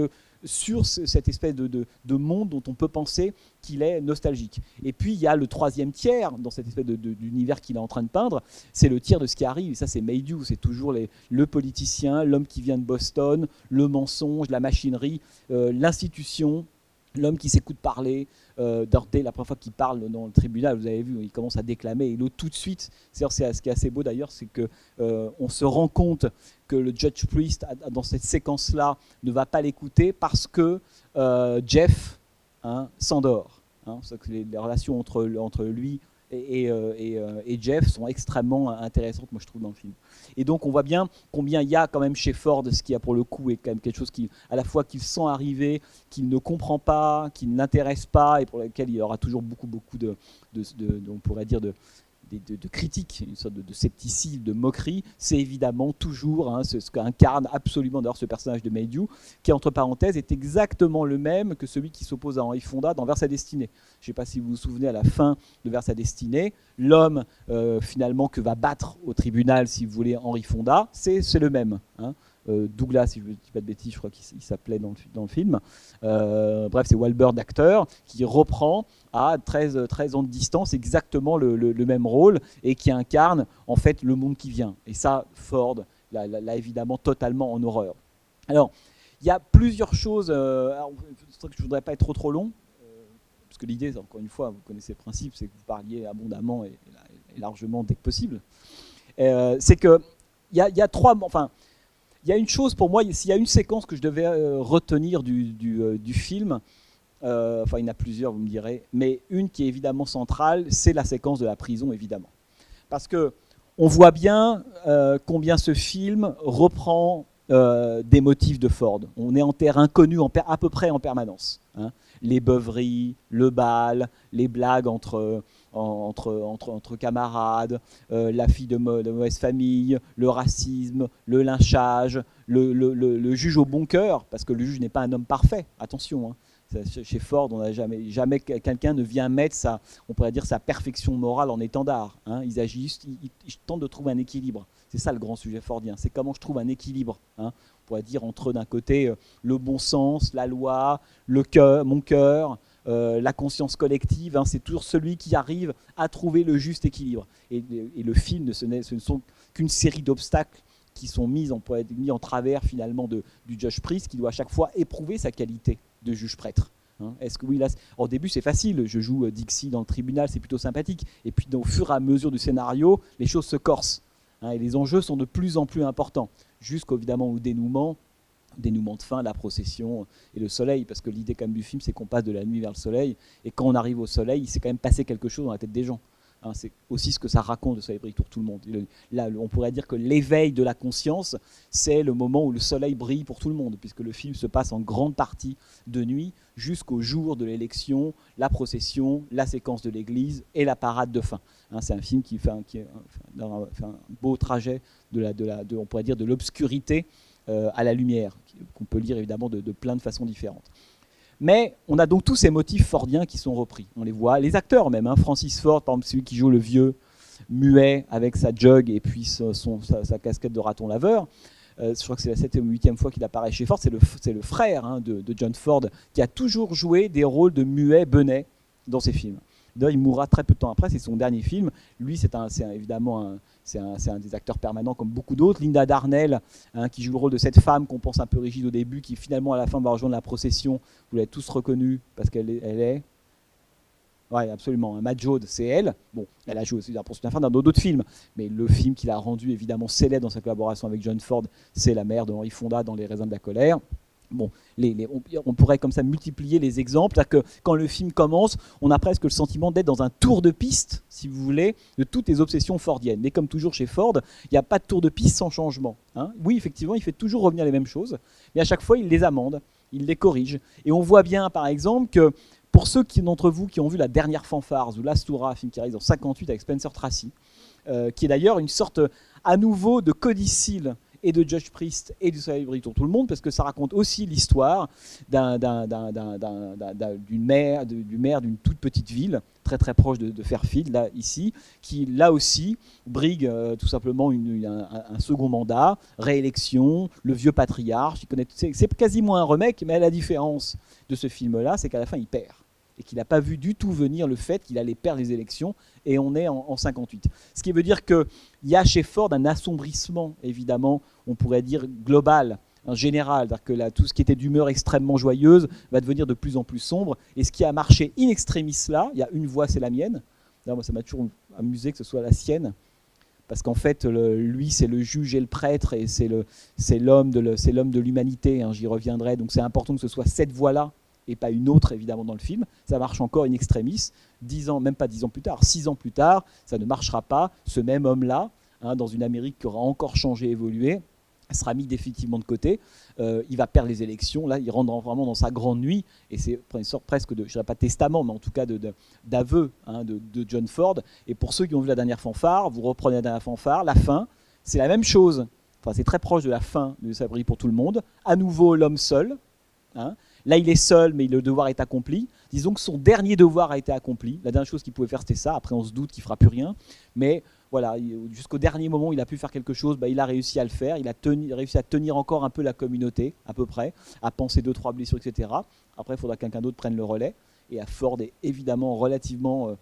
Sur cette espèce de, monde dont on peut penser qu'il est nostalgique. Et puis il y a le troisième tiers dans cette espèce d'univers qu'il est en train de peindre, c'est le tiers de ce qui arrive. Et ça c'est Maydew, c'est toujours le politicien, l'homme qui vient de Boston, le mensonge, la machinerie, euh, l'institution, l'homme qui s'écoute parler, euh, dès la première fois qu'il parle dans le tribunal, vous avez vu, il commence à déclamer, et l'autre tout de suite, c'est ce qui est assez beau d'ailleurs, c'est que euh, on se rend compte que le Judge Priest, dans cette séquence-là, ne va pas l'écouter parce que euh, Jeff hein, s'endort. Hein, les, les, relations entre, entre lui et, euh, euh, et, Jeff sont extrêmement intéressantes, moi je trouve, dans le film. Et donc on voit bien combien il y a quand même chez Ford, ce qui a pour le coup est quand même quelque chose qui, à la fois qu'il sent arriver, qu'il ne comprend pas, qui ne l'intéresse pas, et pour lequel il y aura toujours beaucoup, beaucoup de on pourrait dire, de, de, de, critique, une sorte de, scepticisme, de moquerie, c'est évidemment toujours hein, ce, qu'incarne absolument d'ailleurs ce personnage de Maydew, qui entre parenthèses est exactement le même que celui qui s'oppose à Henri Fonda dans Vers sa destinée. Je ne sais pas si vous vous souvenez à la fin de Vers sa destinée, l'homme euh, finalement que va battre au tribunal, si vous voulez, Henri Fonda, c'est le même. Hein. Euh, Douglas, si je ne dis pas de bêtises, je crois qu'il s'appelait dans, le, film. Euh, bref, c'est Wahlberg d'acteur qui reprend à 13, 13 ans de distance exactement le, même rôle et qui incarne en fait le monde qui vient. Et ça, Ford l'a évidemment totalement en horreur. Alors, il y a plusieurs choses. Euh, je ne voudrais pas être trop long, parce que l'idée, encore une fois, vous connaissez le principe, c'est que vous parliez abondamment et, largement dès que possible. c'est que il y, y, a trois, enfin, il y a une chose pour moi, s'il y a une séquence que je devais euh, retenir du, euh, film, euh, enfin il y en a plusieurs, vous me direz, mais une qui est évidemment centrale, c'est la séquence de la prison, évidemment. Parce que on voit bien combien ce film reprend des motifs de Ford. On est en terre inconnue à peu près en permanence. Hein. Les beuveries, le bal, les blagues entre entre, entre, camarades, euh, la fille de, mauvaise famille, le racisme, le lynchage, le, le, le, juge au bon cœur, parce que le juge n'est pas un homme parfait, attention. Hein. Chez Ford, on n'a jamais, jamais quelqu'un ne vient mettre sa, on pourrait dire sa perfection morale en étendard. Hein. Ils agissent, ils, tentent de trouver un équilibre. C'est ça le grand sujet fordien. C'est comment je trouve un équilibre. Hein. On pourrait dire entre d'un côté euh, le bon sens, la loi, le cœur, mon cœur, euh, la conscience collective, hein, c'est toujours celui qui arrive à trouver le juste équilibre. Et, le film, ce, ne sont qu'une série d'obstacles qui sont mis en, travers finalement du judge priest qui doit à chaque fois éprouver sa qualité de juge prêtre. Hein. Est-ce que oui, là, au début c'est facile, je joue euh, Dixie dans le tribunal, c'est plutôt sympathique. Et puis au fur et à mesure du scénario, les choses se corsent. Hein, et les enjeux sont de plus en plus importants, jusqu'évidemment au dénouement, dénouement de fin, la procession et le soleil, parce que l'idée quand même du film, c'est qu'on passe de la nuit vers le soleil, et quand on arrive au soleil, il s'est quand même passé quelque chose dans la tête des gens. Hein, c'est aussi ce que ça raconte de Soleil brille pour tout le monde. Là, on pourrait dire que l'éveil de la conscience, c'est le moment où le soleil brille pour tout le monde, puisque le film se passe en grande partie de nuit jusqu'au jour de l'élection, la procession, la séquence de l'église et la parade de fin. Hein, c'est un film qui fait un, beau trajet de la, l'obscurité euh, à la lumière, qu'on peut lire évidemment de, plein de façons différentes. Mais on a donc tous ces motifs fordiens qui sont repris. On les voit, les acteurs même. Hein. Francis Ford, par exemple, celui qui joue le vieux muet avec sa jug et puis sa, casquette de raton laveur. Euh, je crois que c'est la septième ou huitième fois qu'il apparaît chez Ford. C'est le, frère hein, de, de, John Ford qui a toujours joué des rôles de muet benet dans ses films. Il mourra très peu de temps après. C'est son dernier film. Lui, c'est évidemment un, un, des acteurs permanents comme beaucoup d'autres. Linda Darnell, hein, qui joue le rôle de cette femme qu'on pense un peu rigide au début, qui finalement à la fin va rejoindre la procession. Vous l'avez tous reconnue parce qu'elle est, elle est oui, absolument. Un Matt c'est elle. Bon, elle a joué aussi dans fin dans d'autres films, mais le film qui l'a rendu évidemment célèbre dans sa collaboration avec John Ford, c'est La mère de Henry Fonda dans Les raisins de la colère. Bon, on, pourrait comme ça multiplier les exemples. Que quand le film commence, on a presque le sentiment d'être dans un tour de piste, si vous voulez, de toutes les obsessions fordiennes. Mais comme toujours chez Ford, il n'y a pas de tour de piste sans changement. Hein. Oui, effectivement, il fait toujours revenir les mêmes choses, mais à chaque fois, il les amende, il les corrige. Et on voit bien, par exemple, que pour ceux d'entre vous qui ont vu la dernière fanfare, ou l'Astura, film qui arrive en 58 avec Spencer Tracy, euh, qui est d'ailleurs une sorte à nouveau de codicile et de Judge Priest et du Soleil pour tout le monde, parce que ça raconte aussi l'histoire d'une maire, du maire d'une toute petite ville, très très proche de, Fairfield, là, ici, qui là aussi brigue euh, tout simplement une, un, second mandat, réélection, le vieux patriarche, c'est quasiment un remake, mais la différence de ce film-là, c'est qu'à la fin, il perd et qu'il n'a pas vu du tout venir le fait qu'il allait perdre les élections, et on est en, 58. Ce qui veut dire qu'il y a chez Ford un assombrissement, évidemment, on pourrait dire global, général, que là, tout ce qui était d'humeur extrêmement joyeuse va devenir de plus en plus sombre. Et ce qui a marché in extremis là, il y a une voix, c'est la mienne. moi, ça m'a toujours amusé que ce soit la sienne, parce qu'en fait, lui, c'est le juge et le prêtre, et c'est l'homme de l'humanité. Hein, j'y reviendrai. Donc, c'est important que ce soit cette voix-là et pas une autre, évidemment, dans le film. Ça marche encore in extremis. Dix ans, même pas dix ans plus tard, six ans plus tard, ça ne marchera pas. Ce même homme-là, hein, dans une Amérique qui aura encore changé, évolué, sera mis définitivement de côté. Euh, il va perdre les élections. Là, il rentre vraiment dans sa grande nuit. Et c'est une sorte presque de, je ne dirais pas testament, mais en tout cas d'aveu hein, de, John Ford. Et pour ceux qui ont vu la dernière fanfare, vous reprenez la dernière fanfare, la fin, c'est la même chose. Enfin, c'est très proche de la fin de Sabri pour tout le monde. À nouveau, l'homme seul. Hein. Là, il est seul, mais le devoir est accompli. Disons que son dernier devoir a été accompli. La dernière chose qu'il pouvait faire, c'était ça. Après, on se doute qu'il fera plus rien. Mais voilà, jusqu'au dernier moment, il a pu faire quelque chose, bah, il a réussi à le faire, il a, réussi à tenir encore un peu la communauté, à peu près, à penser deux, trois blessures, etc. Après, il faudra que quelqu'un d'autre prenne le relais. Et à Ford est évidemment relativement, euh,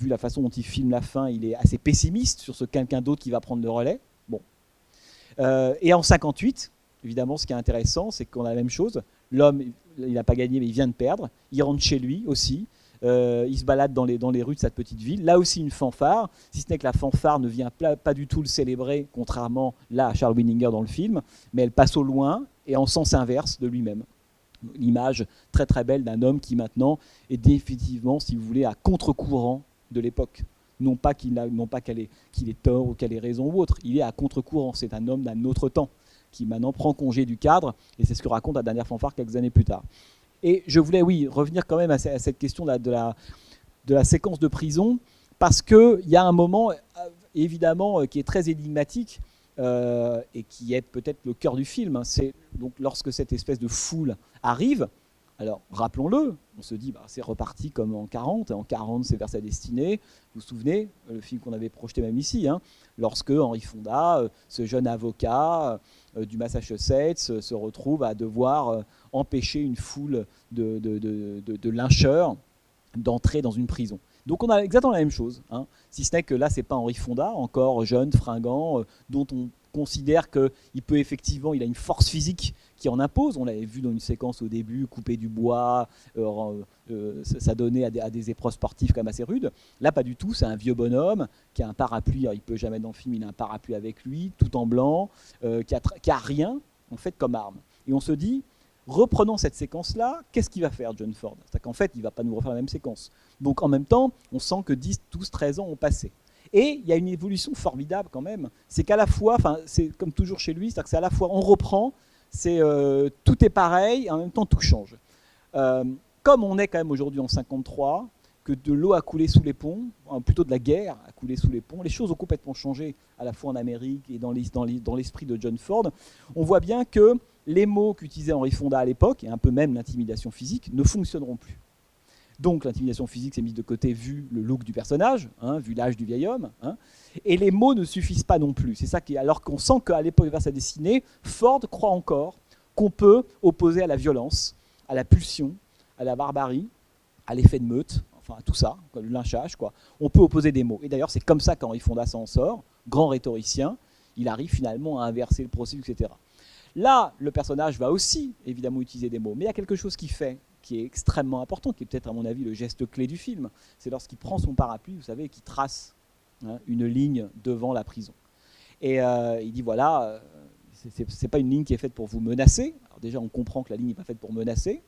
vu la façon dont il filme la fin, il est assez pessimiste sur ce quelqu'un d'autre qui va prendre le relais. Bon. Euh, et en 58, évidemment, ce qui est intéressant, c'est qu'on a la même chose. L'homme, il n'a pas gagné, mais il vient de perdre. Il rentre chez lui aussi. Euh, il se balade dans les, rues de cette petite ville. Là aussi, une fanfare, si ce n'est que la fanfare ne vient pas, du tout le célébrer, contrairement là à Charles Winninger dans le film, mais elle passe au loin et en sens inverse de lui-même. L'image très très belle d'un homme qui maintenant est définitivement, si vous voulez, à contre-courant de l'époque. Non pas qu'il qu qu'il est tort ou qu'elle ait raison ou autre, il est à contre-courant, c'est un homme d'un autre temps qui maintenant prend congé du cadre, et c'est ce que raconte la dernière fanfare quelques années plus tard. Et je voulais, oui, revenir quand même à, cette question de la, de la séquence de prison, parce qu'il y a un moment, euh, évidemment, euh, qui est très énigmatique, euh, et qui est peut-être le cœur du film. Hein. C'est donc lorsque cette espèce de foule arrive, alors rappelons-le, on se dit bah, c'est reparti comme en 40, et en 40 c'est vers sa destinée. Vous vous souvenez, le film qu'on avait projeté même ici, hein, lorsque Henri Fonda, ce jeune avocat du Massachusetts, se retrouve à devoir empêcher une foule de, lyncheurs d'entrer dans une prison. Donc on a exactement la même chose, hein. si ce n'est que là, c'est pas Henri Fonda, encore jeune, fringant, euh, dont on considère qu'il peut effectivement, il a une force physique qui en impose. On l'avait vu dans une séquence au début, couper du bois, euh, euh, ça donnait à des, épreuves sportives quand même assez rudes. Là, pas du tout. C'est un vieux bonhomme qui a un parapluie. il peut jamais dans le film, il a un parapluie avec lui, tout en blanc, qui a, qui, a, rien en fait comme arme. Et on se dit, reprenons cette séquence-là, qu'est-ce qu'il va faire John Ford? C'est-à-dire qu'en fait, il va pas nous refaire la même séquence. Donc en même temps, on sent que 10, 12, 13 ans ont passé. Et il y a une évolution formidable quand même. C'est qu'à la fois, enfin, c'est comme toujours chez lui, c'est-à-dire que c'est à la fois, on reprend, c'est euh, tout est pareil, en même temps tout change. Euh, comme on est quand même aujourd'hui en 53, que de l'eau a coulé sous les ponts, plutôt de la guerre a coulé sous les ponts. Les choses ont complètement changé, à la fois en Amérique et dans l'esprit de John Ford. On voit bien que les mots qu'utilisait Henri Fonda à l'époque, et un peu même l'intimidation physique, ne fonctionneront plus. Donc l'intimidation physique s'est mise de côté vu le look du personnage, hein, vu l'âge du vieil homme, hein. et les mots ne suffisent pas non plus. C'est ça qui, alors qu'on sent qu'à l'époque vers sa dessinée, Ford croit encore qu'on peut opposer à la violence, à la pulsion, à la barbarie, à l'effet de meute, enfin à tout ça, le lynchage, quoi. On peut opposer des mots. Et d'ailleurs, c'est comme ça qu'Henri Fonda s'en sort, grand rhétoricien, il arrive finalement à inverser le processus, etc. Là, le personnage va aussi évidemment utiliser des mots, mais il y a quelque chose qui fait, qui est extrêmement important, qui est peut-être à mon avis le geste clé du film. C'est lorsqu'il prend son parapluie, vous savez, et qu'il trace hein, une ligne devant la prison. Et euh, il dit voilà, euh, ce n'est pas une ligne qui est faite pour vous menacer. Alors déjà, on comprend que la ligne n'est pas faite pour menacer,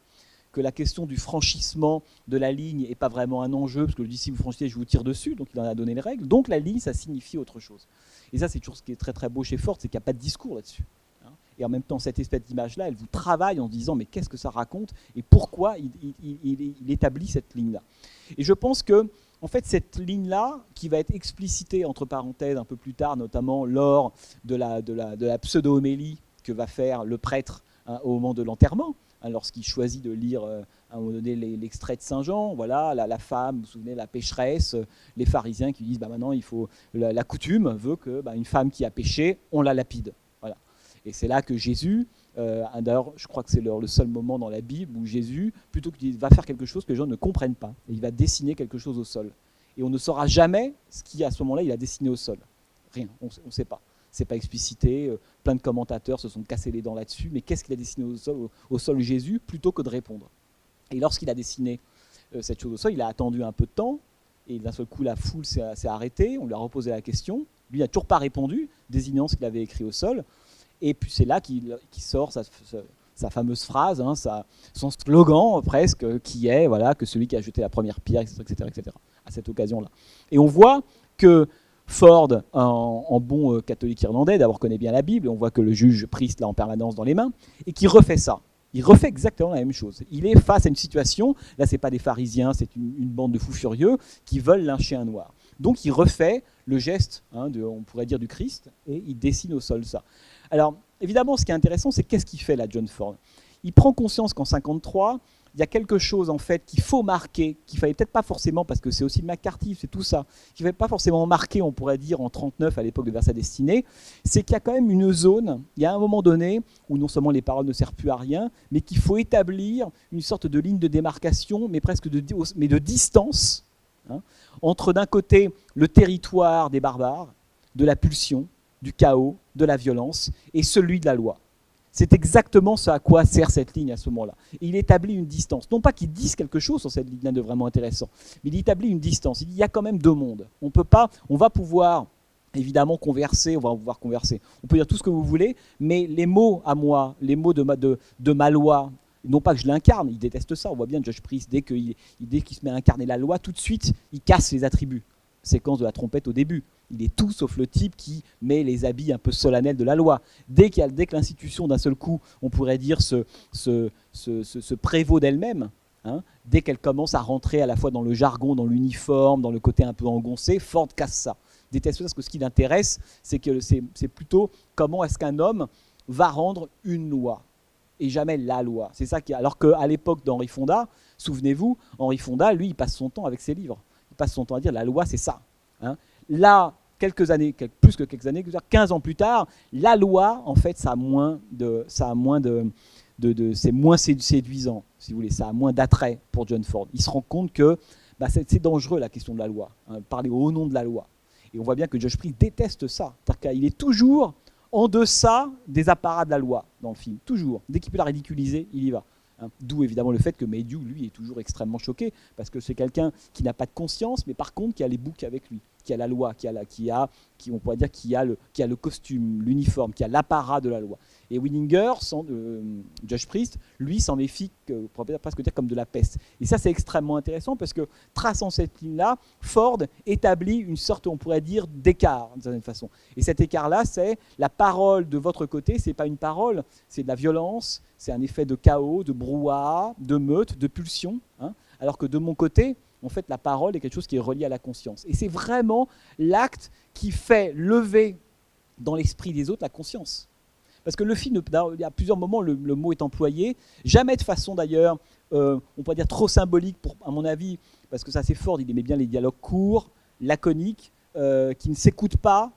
que la question du franchissement de la ligne n'est pas vraiment un enjeu, parce que dit si vous franchissez, je vous tire dessus, donc il en a donné les règles. Donc la ligne, ça signifie autre chose. Et ça, c'est toujours ce qui est très très beau chez Ford, c'est qu'il n'y a pas de discours là-dessus. Et en même temps, cette espèce d'image-là, elle vous travaille en disant mais qu'est-ce que ça raconte et pourquoi il, établit cette ligne-là. Et je pense que, en fait, cette ligne-là, qui va être explicitée entre parenthèses un peu plus tard, notamment lors de la, de la, la pseudo-homélie que va faire le prêtre hein, au moment de l'enterrement, hein, lorsqu'il choisit de lire euh, à un moment donné l'extrait de Saint Jean, voilà, la, femme, vous vous souvenez, la pécheresse, euh, les pharisiens qui disent bah, maintenant il faut la, coutume veut que bah, une femme qui a péché, on la lapide. Et c'est là que Jésus, euh, d'ailleurs, je crois que c'est le, seul moment dans la Bible où Jésus, plutôt qu'il va faire quelque chose que les gens ne comprennent pas, il va dessiner quelque chose au sol. Et on ne saura jamais ce qui, ce moment-là, il a dessiné au sol. Rien, on ne sait pas. c'est pas explicité. euh, plein de commentateurs se sont cassés les dents là-dessus. Mais qu'est-ce qu'il a dessiné au sol, sol Jésus plutôt que de répondre Et lorsqu'il a dessiné euh, cette chose au sol, il a attendu un peu de temps. Et d'un seul coup, la foule s'est arrêtée. On lui a reposé la question. Lui n'a toujours pas répondu, désignant ce qu'il avait écrit au sol. Et puis c'est là qu'il sort sa, fameuse phrase, hein, son slogan presque, qui est voilà que celui qui a jeté la première pierre, etc., etc., etc., à cette occasion-là. Et on voit que Ford, en, bon euh, catholique irlandais, d'abord connaît bien la Bible, on voit que le juge Priest l'a en permanence dans les mains, et qui refait ça. Il refait exactement la même chose. Il est face à une situation, là c'est pas des pharisiens, c'est une, bande de fous furieux qui veulent lyncher un noir. Donc il refait le geste, hein, on pourrait dire du Christ, et il dessine au sol ça. Alors évidemment, ce qui est intéressant, c'est qu'est-ce qu'il fait là, John Ford? Il prend conscience qu'en 53, il y a quelque chose en fait qu'il faut marquer, qu'il fallait peut-être pas forcément, parce que c'est aussi McCarthy, c'est tout ça, qu'il fallait pas forcément marquer, on pourrait dire en 39 à l'époque de Vers sa destinée, c'est qu'il y a quand même une zone, il y a un moment donné où non seulement les paroles ne servent plus à rien, mais qu'il faut établir une sorte de ligne de démarcation, mais presque de, mais de distance, hein, entre d'un côté le territoire des barbares, de la pulsion, du chaos, de la violence, et celui de la loi. C'est exactement ce à quoi sert cette ligne à ce moment-là. Il établit une distance. Non pas qu'il dise quelque chose sur cette ligne-là de vraiment intéressant, mais il établit une distance. Il y a quand même deux mondes. On peut pas, on va pouvoir évidemment converser, on va pouvoir converser. On peut dire tout ce que vous voulez, mais les mots à moi, les mots de ma, loi, non pas que je l'incarne, il déteste ça. On voit bien Judge Priest, dès qu'il se met à incarner la loi, tout de suite, il casse les attributs. Séquence de la trompette au début. Il est tout sauf le type qui met les habits un peu solennels de la loi. Dès, qu'il dès que l'institution, d'un seul coup, on pourrait dire, se, se, prévaut d'elle-même, hein, dès qu'elle commence à rentrer à la fois dans le jargon, dans l'uniforme, dans le côté un peu engoncé, Ford casse ça. Déteste ça parce que ce qui l'intéresse, c'est que c'est plutôt comment est-ce qu'un homme va rendre une loi et jamais la loi. C'est ça qui, alors qu'à l'époque d'Henri Fonda, souvenez-vous, Henri Fonda, lui, il passe son temps avec ses livres. Il passe son temps à dire la loi, c'est ça. hein. Là, quelques années, plus que quelques années, 15 ans plus tard, la loi, en fait, ça a moins de, ça a moins de, c'est moins sé- séduisant, si vous voulez, ça a moins d'attrait pour John Ford. Il se rend compte que bah, c'est dangereux la question de la loi, hein, parler au nom de la loi. Et on voit bien que Josh Priest déteste ça. Qu'il est toujours en deçà des apparats de la loi dans le film. Toujours. Dès qu'il peut la ridiculiser, il y va. Hein. D'où évidemment le fait que Maydew, lui, est toujours extrêmement choqué, parce que c'est quelqu'un qui n'a pas de conscience, mais par contre qui a les boucs avec lui, qui a la loi, qui a, la, qui a qui, on pourrait dire, qui a le, qui a le costume, l'uniforme, qui a l'apparat de la loi. Et Winninger, euh, Josh Priest, lui, s'en méfie, que, on pourrait presque dire comme de la peste. Et ça, c'est extrêmement intéressant, parce que traçant cette ligne-là, Ford établit une sorte, on pourrait dire, d'écart, d'une certaine façon. Et cet écart-là, c'est la parole de votre côté, c'est pas une parole, c'est de la violence, c'est un effet de chaos, de brouhaha, de meute, de pulsion. hein. alors que de mon côté, en fait, la parole est quelque chose qui est relié à la conscience. Et c'est vraiment l'acte qui fait lever dans l'esprit des autres la conscience. Parce que le film, a plusieurs moments, le, mot est employé, jamais de façon d'ailleurs, euh, on pourrait dire trop symbolique, à mon avis, parce que ça c'est fort, il aimait bien les dialogues courts, laconiques, euh, qui ne s'écoutent pas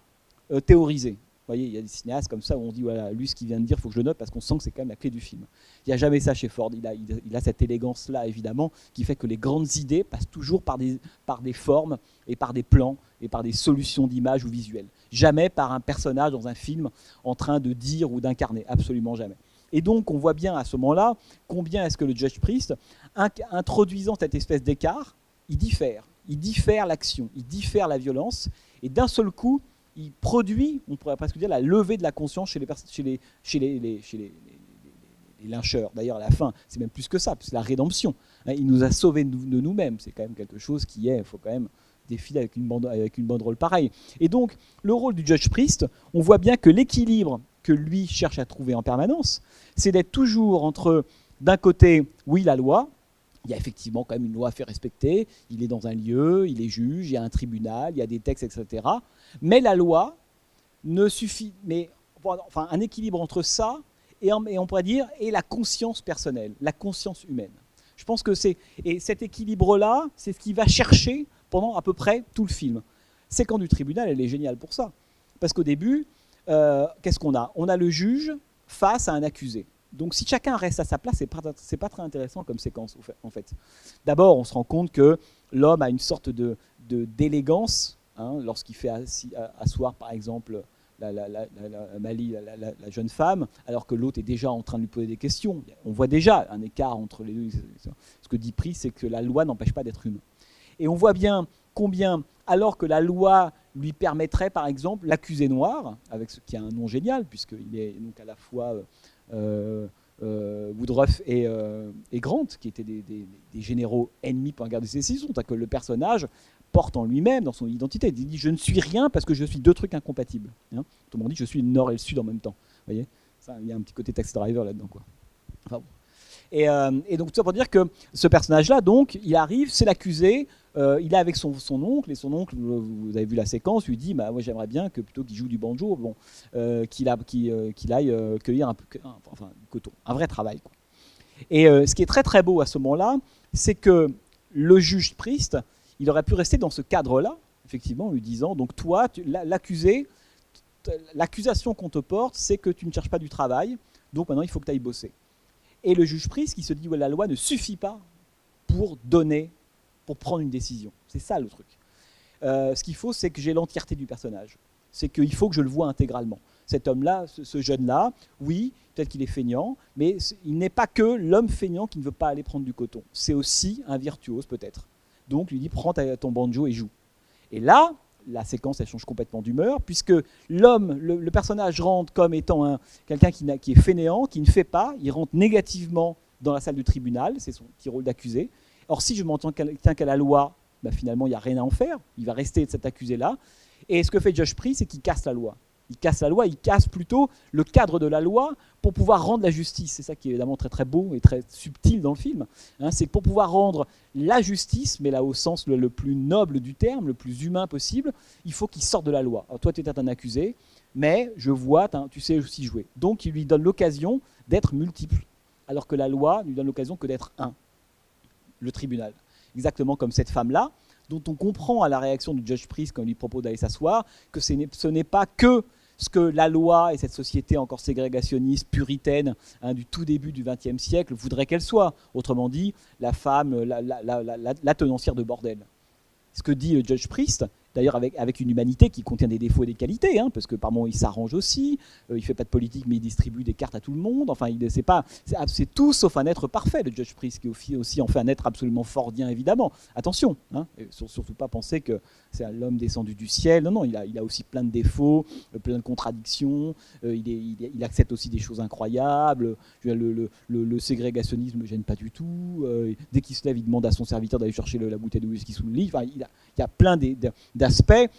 euh, théorisés. Vous voyez, il y a des cinéastes comme ça où on dit, voilà, lui ce qu'il vient de dire, il faut que je note parce qu'on sent que c'est quand même la clé du film. Il n'y a jamais ça chez Ford, il a, cette élégance-là, évidemment, qui fait que les grandes idées passent toujours par des formes et par des plans et par des solutions d'image ou visuelles. Jamais par un personnage dans un film en train de dire ou d'incarner, absolument jamais. Et donc, on voit bien à ce moment-là combien est-ce que le Judge Priest, introduisant cette espèce d'écart, il diffère. Il diffère l'action, il diffère la violence, et d'un seul coup, il produit, on pourrait presque dire, la levée de la conscience chez les, chez les, chez les, les- lyncheurs. D'ailleurs, à la fin, c'est même plus que ça, c'est la rédemption. Hein, il nous a sauvés de nous-mêmes. C'est quand même quelque chose qui est, il faut quand même défiler avec une, bande, avec une banderole pareille. Et donc, le rôle du Judge Priest, on voit bien que l'équilibre que lui cherche à trouver en permanence, c'est d'être toujours entre, d'un côté, oui, la loi, il y a effectivement quand même une loi à faire respecter, il est dans un lieu, il est juge, il y a un tribunal, il y a des textes, etc. Mais la loi ne suffit, mais enfin un équilibre entre ça et, et on pourrait dire et la conscience personnelle, la conscience humaine. Je pense que c'est et cet équilibre-là, c'est ce qu'il va chercher pendant à peu près tout le film. Quand du tribunal, elle est géniale pour ça, parce qu'au début, euh, qu'est-ce qu'on a? On a le juge face à un accusé. Donc si chacun reste à sa place, c'est pas, pas très intéressant comme séquence en fait. D'abord, on se rend compte que l'homme a une sorte de, d'élégance hein, lorsqu'il fait asseoir, par exemple, la, la, jeune femme, alors que l'autre est déjà en train de lui poser des questions. On voit déjà un écart entre les deux. Ce que dit Pris, c'est que la loi n'empêche pas d'être humain. Et on voit bien combien, alors que la loi lui permettrait, par exemple, l'accusé noir, avec ce qui a un nom génial, puisqu'il est donc à la fois euh, euh, Woodruff euh, et, Grant, qui étaient des, généraux ennemis pendant la guerre de sécession, que le personnage porte en lui-même, dans son identité, il dit je ne suis rien parce que je suis deux trucs incompatibles. Hein Tout le monde dit je suis le nord et le sud en même temps. Vous voyez? Il y a un petit côté taxi driver là-dedans. Quoi. Euh, et, donc tout ça pour dire que ce personnage-là, donc, il arrive, c'est l'accusé, euh, il est avec son, oncle, et son oncle, vous avez vu la séquence, lui dit bah, Moi j'aimerais bien que plutôt qu'il joue du banjo, bon, euh, qu'il aille cueillir un, coton. Un vrai travail. Et ce qui est très très beau à ce moment-là, c'est que le juge Priest, il aurait pu rester dans ce cadre-là, effectivement, en lui disant Donc toi, l'accusé, l'accusation qu'on te porte, c'est que tu ne cherches pas du travail, donc maintenant il faut que tu ailles bosser et le juge prise qui se dit que la loi ne suffit pas pour donner, pour prendre une décision. C'est ça le truc. Euh, ce qu'il faut, c'est que j'ai l'entièreté du personnage. C'est qu'il faut que je le vois intégralement. Cet homme-là, ce, jeune-là, oui, peut-être qu'il est feignant, mais il n'est pas que l'homme feignant qui ne veut pas aller prendre du coton. C'est aussi un virtuose, peut-être. Donc, lui dit prends ton banjo et joue. Et là, la séquence elle change complètement d'humeur, puisque l'homme, le, personnage rentre comme étant quelqu'un qui, qui, est fainéant, qui ne fait pas, il rentre négativement dans la salle du tribunal, c'est son petit rôle d'accusé. Or, si je m'entends quelqu'un qu'à la loi, bah, finalement, il n'y a rien à en faire, il va rester cet accusé-là. Et ce que fait Josh Priest, c'est qu'il casse la loi il casse la loi, il casse plutôt le cadre de la loi pour pouvoir rendre la justice. C'est ça qui est évidemment très très beau et très subtil dans le film. Hein. c'est pour pouvoir rendre la justice, mais là au sens le, plus noble du terme, le plus humain possible, il faut qu'il sorte de la loi. Alors toi tu es un accusé, mais je vois, tu sais aussi jouer. Donc il lui donne l'occasion d'être multiple, alors que la loi lui donne l'occasion que d'être un, le tribunal. Exactement comme cette femme-là, dont on comprend à la réaction du judge Priest quand il lui propose d'aller s'asseoir que ce n'est pas que ce que la loi et cette société encore ségrégationniste, puritaine, hein, du tout début du XXe siècle, voudrait qu'elle soit. Autrement dit, la femme, la, tenancière de bordel. Ce que dit le Judge Priest, d'ailleurs avec, avec une humanité qui contient des défauts et des qualités, hein, parce que par moments il s'arrange aussi, euh, il fait pas de politique mais il distribue des cartes à tout le monde, enfin c'est pas, c'est tout sauf un être parfait, le Judge Priest, qui aussi en fait un être absolument fordien évidemment. Attention, hein, surtout pas penser que c'est l'homme descendu du ciel, non, non, il a, il a aussi plein de défauts, euh, plein de contradictions, euh, il, il, accepte aussi des choses incroyables, le, ségrégationnisme ne gêne pas du tout, dès qu'il se lève il demande à son serviteur d'aller chercher la bouteille de whisky sous le lit, il, il y a plein d'aspects,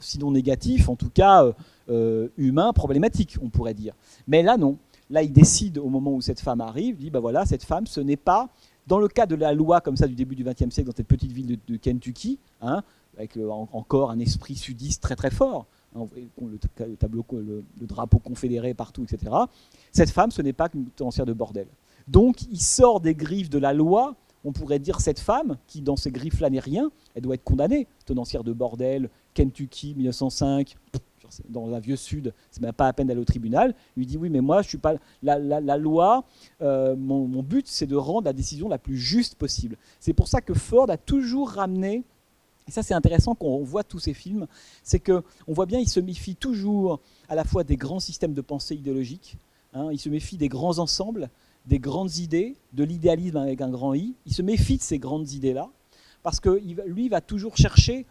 sinon négatifs, en tout cas euh, euh, humains, problématiques, on pourrait dire. Mais là, non. Là, il décide au moment où cette femme arrive, il dit, bah voilà, cette femme, ce n'est pas, dans le cas de la loi comme ça du début du XXe siècle, dans cette petite ville de, Kentucky, hein, avec encore un esprit sudiste très très fort, hein, le, tableau, le, drapeau confédéré partout, etc. Cette femme, ce n'est pas qu'une tenancière de bordel. Donc, il sort des griffes de la loi on pourrait dire cette femme, qui dans ses griffes-là n'est rien, elle doit être condamnée. Tenancière de bordel, Kentucky, 1905, dans un vieux sud, c'est même pas à peine d'aller au tribunal. Il lui dit oui, mais moi, je suis pas la, loi. Euh, mon, but, c'est de rendre la décision la plus juste possible. C'est pour ça que Ford a toujours ramené. Et ça, c'est intéressant quand on voit tous ces films, c'est que on voit bien, il se méfie toujours à la fois des grands systèmes de pensée idéologique, hein, il se méfie des grands ensembles, des grandes idées, de l'idéalisme avec un grand I. Il se méfie de ces grandes idées-là, parce que lui va toujours chercher,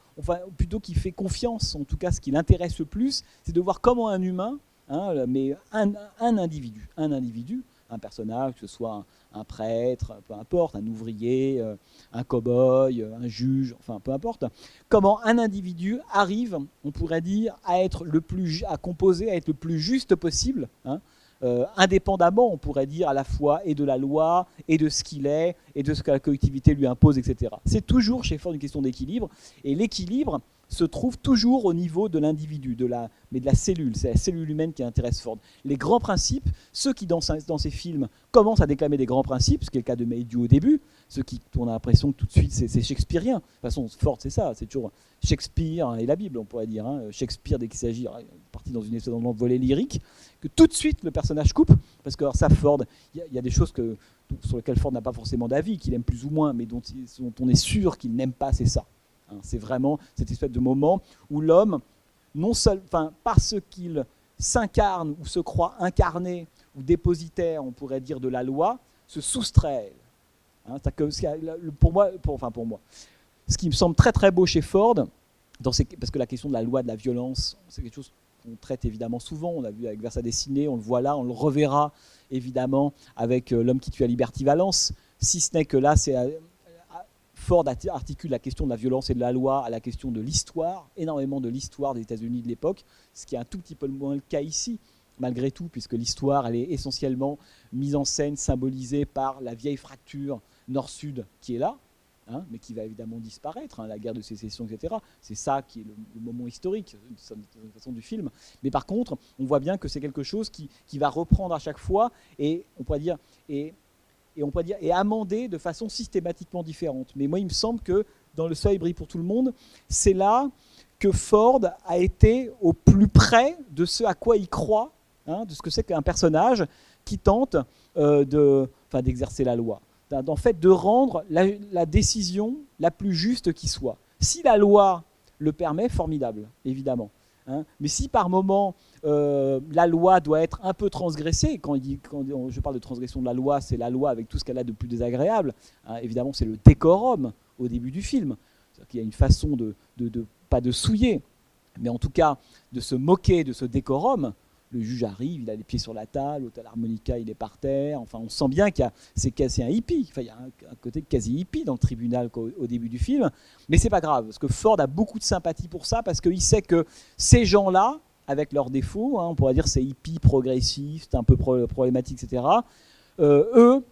plutôt qu'il fait confiance, en tout cas ce qui l'intéresse le plus, c'est de voir comment un humain, hein, mais un, individu, un individu, un personnage, que ce soit un, prêtre, peu importe, un ouvrier, euh, un cow-boy, un juge, enfin peu importe, comment un individu arrive, on pourrait dire, à être le plus, à composer, à être le plus juste possible, hein, euh, indépendamment, on pourrait dire, à la fois et de la loi, et de ce qu'il est, et de ce que la collectivité lui impose, etc. C'est toujours chez Ford une question d'équilibre, et l'équilibre se trouve toujours au niveau de l'individu, de la, mais de la cellule. C'est la cellule humaine qui intéresse Ford. Les grands principes, ceux qui dans, dans ces films commencent à déclamer des grands principes, ce qui est le cas de Maydew au début, ceux qui, on a l'impression que tout de suite c'est shakespearien. De toute façon, Ford c'est ça, c'est toujours Shakespeare et la Bible, on pourrait dire. Hein. Shakespeare dès qu'il s'agit, parti dans une espèce d'envolée lyrique, que tout de suite le personnage coupe, parce que alors, ça, Ford, il y, a des choses que, sur lesquelles Ford n'a pas forcément d'avis, qu'il aime plus ou moins, mais dont, on est sûr qu'il n'aime pas, c'est ça. Hein. c'est vraiment cette espèce de moment où l'homme, non seul, parce qu'il s'incarne ou se croit incarné ou dépositaire, on pourrait dire, de la loi, se soustrait hein, pour moi, enfin pour moi, ce qui me semble très très beau chez Ford, parce que la question de la loi de la violence, c'est quelque chose qu'on traite évidemment souvent. On a vu avec Versa Dessiné, on le voit là, on le reverra évidemment avec euh, L'homme qui tue à Liberty Valence, si ce n'est que là, c'est euh, Ford articule la question de la violence et de la loi à la question de l'histoire, énormément de l'histoire des États-Unis de l'époque, ce qui est un tout petit peu moins le cas ici, malgré tout, puisque l'histoire, elle est essentiellement mise en scène, symbolisée par la vieille fracture nord-sud qui est là, hein, mais qui va évidemment disparaître, hein, la guerre de sécession, etc. C'est ça qui est le, moment historique, de façon du film. Mais par contre, on voit bien que c'est quelque chose qui, va reprendre à chaque fois, et on pourrait dire, et on peut dire et amendé de façon systématiquement différente. Mais moi, il me semble que dans Le Soleil brille pour tout le monde, c'est là que Ford a été au plus près de ce à quoi il croit, hein, de ce que c'est qu'un personnage qui tente euh, d'exercer la loi, en fait de rendre la, décision la plus juste qui soit. Si la loi le permet, formidable, évidemment. Hein. Mais si par moment euh, la loi doit être un peu transgressée, quand, je parle de transgression de la loi, c'est la loi avec tout ce qu'elle a de plus désagréable. Hein. évidemment, c'est le décorum au début du film. Il y a une façon de, pas de souiller, mais en tout cas de se moquer de ce décorum. Le juge arrive, il a les pieds sur la table, l'hôtel harmonica, il est par terre. Enfin, on sent bien qu'il c'est quasi un hippie. Enfin, il y a un, côté quasi hippie dans le tribunal au, début du film. Mais c'est pas grave, parce que Ford a beaucoup de sympathie pour ça, parce qu'il sait que ces gens-là, avec leurs défauts, hein, on pourrait dire c'est hippie progressif, c'est un peu problématique, etc. Euh, eux,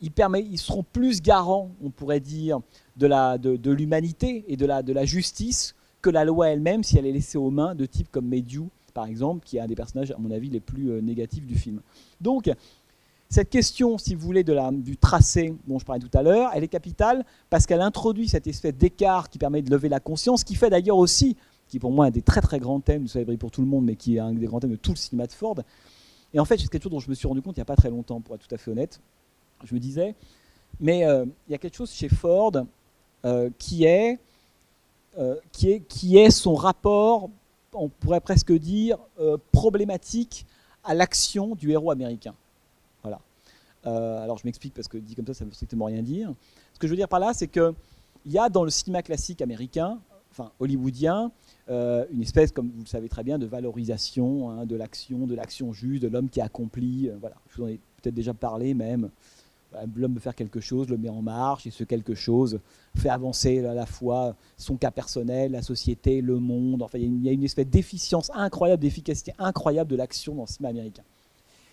ils, ils, seront plus garants, on pourrait dire, de l'humanité de, et de la, de la justice que la loi elle-même si elle est laissée aux mains de types comme Mediu, par exemple, qui est un des personnages, à mon avis, les plus euh, négatifs du film. Donc, cette question, si vous voulez, de la, du tracé dont je parlais tout à l'heure, elle est capitale parce qu'elle introduit cette espèce d'écart qui permet de lever la conscience, qui fait d'ailleurs aussi qui pour moi un des très très grands thèmes, vous savez, pour tout le monde, mais qui est un des grands thèmes de tout le cinéma de Ford. Et en fait, c'est quelque chose dont je me suis rendu compte il n'y a pas très longtemps, pour être tout à fait honnête. Je me disais, mais euh, il y a quelque chose chez Ford euh, qui, est, qui, est, qui est son rapport, on pourrait presque dire, problématique à l'action du héros américain. Voilà. alors je m'explique parce que dit comme ça, ça ne veut strictement rien dire. Ce que je veux dire par là, c'est qu'il y a dans le cinéma classique américain, enfin hollywoodien, euh, une espèce, comme vous le savez très bien, de valorisation hein, de l'action, de l'action juste, de l'homme qui accomplit. Euh, voilà, je vous en ai peut-être déjà parlé même. L'homme veut faire quelque chose, le met en marche, et ce quelque chose fait avancer à la fois son cas personnel, la société, le monde. Enfin, il y a une espèce d'efficience incroyable, d'efficacité incroyable de l'action dans le cinéma américain.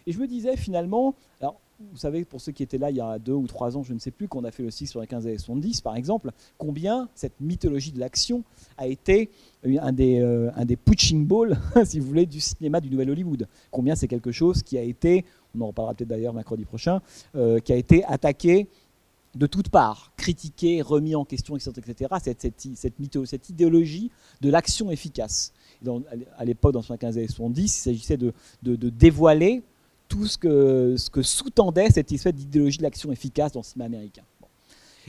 Et je me disais finalement, vous savez, pour ceux qui étaient là il y a deux ou trois ans, je ne sais plus, qu'on a fait le 6 sur les 15 années 70, par exemple, combien cette mythologie de l'action a été un des, euh, un des punching balls, si vous voulez, du cinéma du Nouvel Hollywood. Combien c'est quelque chose qui a été, on en reparlera peut-être d'ailleurs mercredi prochain, euh, qui a été attaqué de toutes parts, critiqué, remis en question, etc. etc. Cette, cette, cette, cette idéologie de l'action efficace. à l'époque, dans les 15 années 70, il s'agissait de, de dévoiler tout ce que, ce que sous-tendait cette espèce d'idéologie de l'action efficace dans le cinéma américain.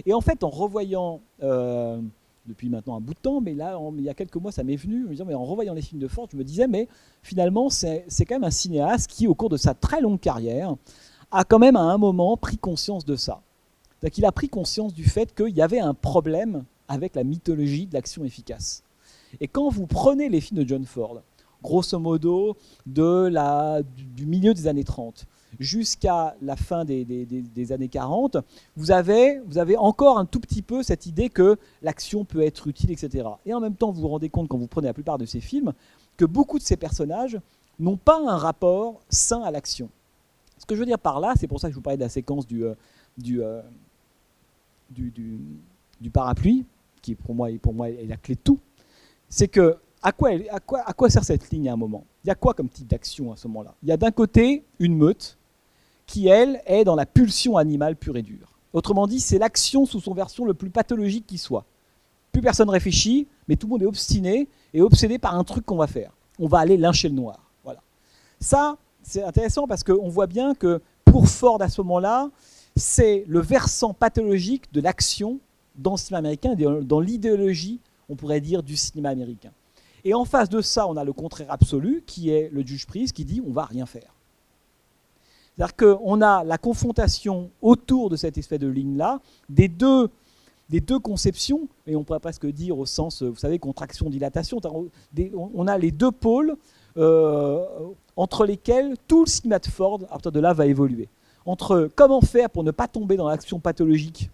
Et en fait, en revoyant, euh, depuis maintenant un bout de temps, mais là, il y a quelques mois, ça m'est venu, en, mais en revoyant les films de Ford, je me disais, mais finalement, c'est quand même un cinéaste qui, au cours de sa très longue carrière, a quand même à un moment pris conscience de ça. C'est-à-dire qu'il a pris conscience du fait qu'il y avait un problème avec la mythologie de l'action efficace. Et quand vous prenez les films de John Ford, grosso modo du milieu des années 30 jusqu'à la fin des, années 40, vous avez, encore un tout petit peu cette idée que l'action peut être utile, etc. Et en même temps, vous vous rendez compte, quand vous prenez la plupart de ces films, que beaucoup de ces personnages n'ont pas un rapport sain à l'action. Ce que je veux dire par là, c'est pour ça que je vous parlais de la séquence du, euh, euh, parapluie, qui pour moi, pour moi est la clé de tout, c'est que à quoi, sert cette ligne à un moment? Il y a quoi comme type d'action à ce moment-là? Il y a d'un côté une meute qui, elle, est dans la pulsion animale pure et dure. Autrement dit, c'est l'action sous son version le plus pathologique qui soit. Plus personne réfléchit, mais tout le monde est obstiné et obsédé par un truc qu'on va faire. On va aller lyncher le noir. Voilà. Ça, c'est intéressant parce qu'on voit bien que pour Ford à ce moment-là, c'est le versant pathologique de l'action dans le cinéma américain, dans l'idéologie, on pourrait dire, du cinéma américain. Et en face de ça, on a le contraire absolu, qui est le juge prise, qui dit on va rien faire. C'est-à-dire qu'on a la confrontation autour de cette espèce de ligne-là des deux, des deux conceptions, et on pourrait presque dire au sens, vous savez, contraction-dilatation, on a les deux pôles euh, entre lesquels tout le cinéma de Ford, à partir de là, va évoluer. Entre comment faire pour ne pas tomber dans l'action pathologique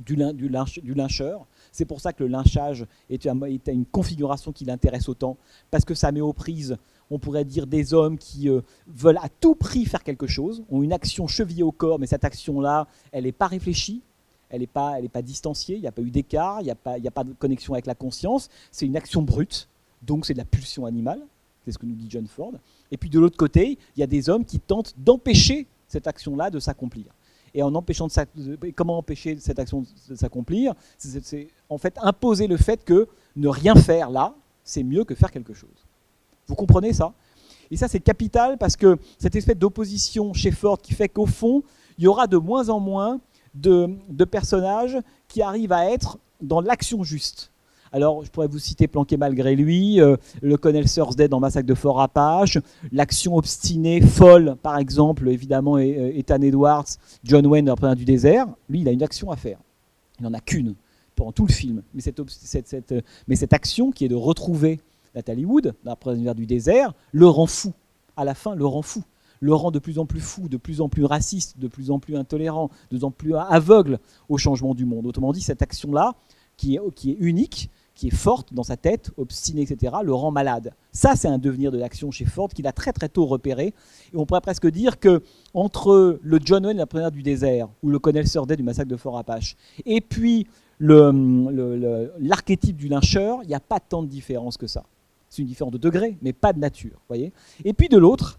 du lyncheur, c'est pour ça que le lynchage est, une configuration qui l'intéresse autant, parce que ça met aux prises, on pourrait dire, des hommes qui euh, veulent à tout prix faire quelque chose, ont une action chevillée au corps, mais cette action-là, elle n'est pas réfléchie, elle n'est pas, pas distanciée, il n'y a pas eu d'écart, il n'y a, pas, a pas de connexion avec la conscience, c'est une action brute, donc c'est de la pulsion animale, c'est ce que nous dit John Ford. Et puis de l'autre côté, il y a des hommes qui tentent d'empêcher cette action-là de s'accomplir et en empêchant de, comment empêcher cette action de s'accomplir? En fait imposer le fait que ne rien faire là, c'est mieux que faire quelque chose. Vous comprenez ça? Et ça, c'est capital parce que cette espèce d'opposition chez Ford qui fait qu'au fond, il y aura de moins en moins de personnages qui arrivent à être dans l'action juste. Alors, je pourrais vous citer Planqué malgré lui, euh, le colonel Thursday dans Massacre de Fort Apache, l'action obstinée, folle, par exemple, évidemment, Ethan Edwards, John Wayne dans Le du désert. Lui, il a une action à faire. Il n'en a qu'une pendant tout le film. Mais cette, cette, euh, mais cette, action qui est de retrouver Nathalie Wood dans La du désert le rend fou. À la fin, le rend fou le rend de plus en plus fou, de plus en plus raciste, de plus en plus intolérant, de plus en plus aveugle au changement du monde. Autrement dit, cette action-là, qui est, unique, qui est forte dans sa tête, obstinée, etc., le rend malade. Ça, c'est un devenir de l'action chez Ford qu'il a très très tôt repéré. Et on pourrait presque dire que entre le John Wayne, la première du désert, ou le Colonel Day du massacre de Fort Apache, et puis l'archétype du lyncheur, il n'y a pas tant de différence que ça. C'est une différence de degré, mais pas de nature. Voyez et puis de l'autre,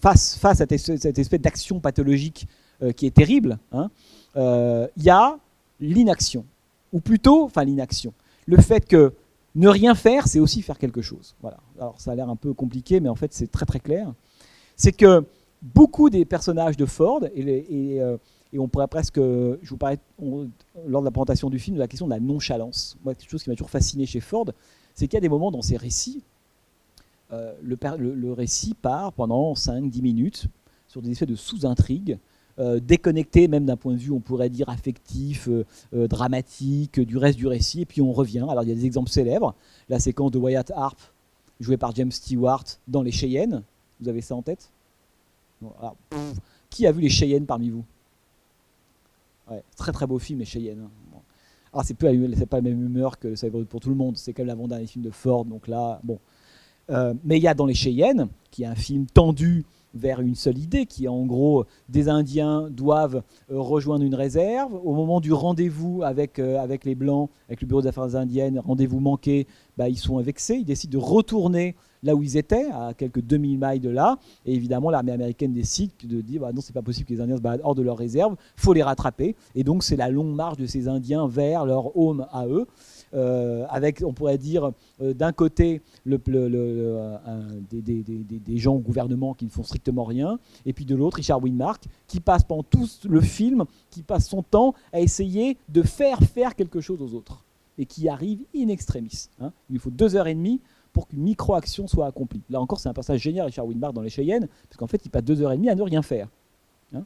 face à cette espèce d'action pathologique euh, qui est terrible, hein, euh, il y a l'inaction, ou plutôt, enfin l'inaction le fait que ne rien faire, c'est aussi faire quelque chose. Voilà. Alors ça a l'air un peu compliqué, mais en fait c'est très très clair. C'est que beaucoup des personnages de Ford, et, euh, on pourrait presque, je vous parlais lors de la présentation du film de la question de la nonchalance. Moi, quelque chose qui m'a toujours fasciné chez Ford, c'est qu'il y a des moments dans ses récits, euh, le, récit part pendant 5-10 minutes sur des effets de sous-intrigues euh, même d'un point de vue, on pourrait dire, affectif, euh, euh, dramatique, du reste du récit, et puis on revient. Alors il y a des exemples célèbres, la séquence de Wyatt Harp, jouée par James Stewart dans Les Cheyennes, vous avez ça en tête? Qui a vu Les Cheyennes parmi vous? Très très beau film, Les Cheyennes. Hein. Alors c'est pas, pas la même humeur que ça pour tout le monde, c'est même l'avant-dernier film de Ford, donc là, bon. mais il y a dans Les Cheyennes, qui est un film tendu, vers une seule idée, qui est en gros des Indiens doivent euh, rejoindre une réserve. Au moment du rendez-vous avec, euh, avec les Blancs, avec le Bureau des Affaires indiennes, rendez-vous manqué, bah, ils sont vexés, ils décident de retourner là où ils étaient, à quelques 2000 miles de là. Et évidemment, l'armée américaine décide de dire bah non, c'est pas possible que les Indiens se baladent hors de leur réserve, faut les rattraper. Et donc, c'est la longue marche de ces Indiens vers leur home à eux. Euh, avec, on pourrait dire, euh, d'un côté, le, des, gens au gouvernement qui ne font strictement rien, et puis de l'autre, Richard Winmark, qui passe pendant tout le film, qui passe son temps à essayer de faire faire quelque chose aux autres, et qui arrive in extremis. Hein. Il lui faut deux heures et demie pour qu'une micro-action soit accomplie. Là encore, c'est un passage génial, Richard Winmark, dans Les Cheyennes, parce qu'en fait, il passe deux heures et demie à ne rien faire. Hein.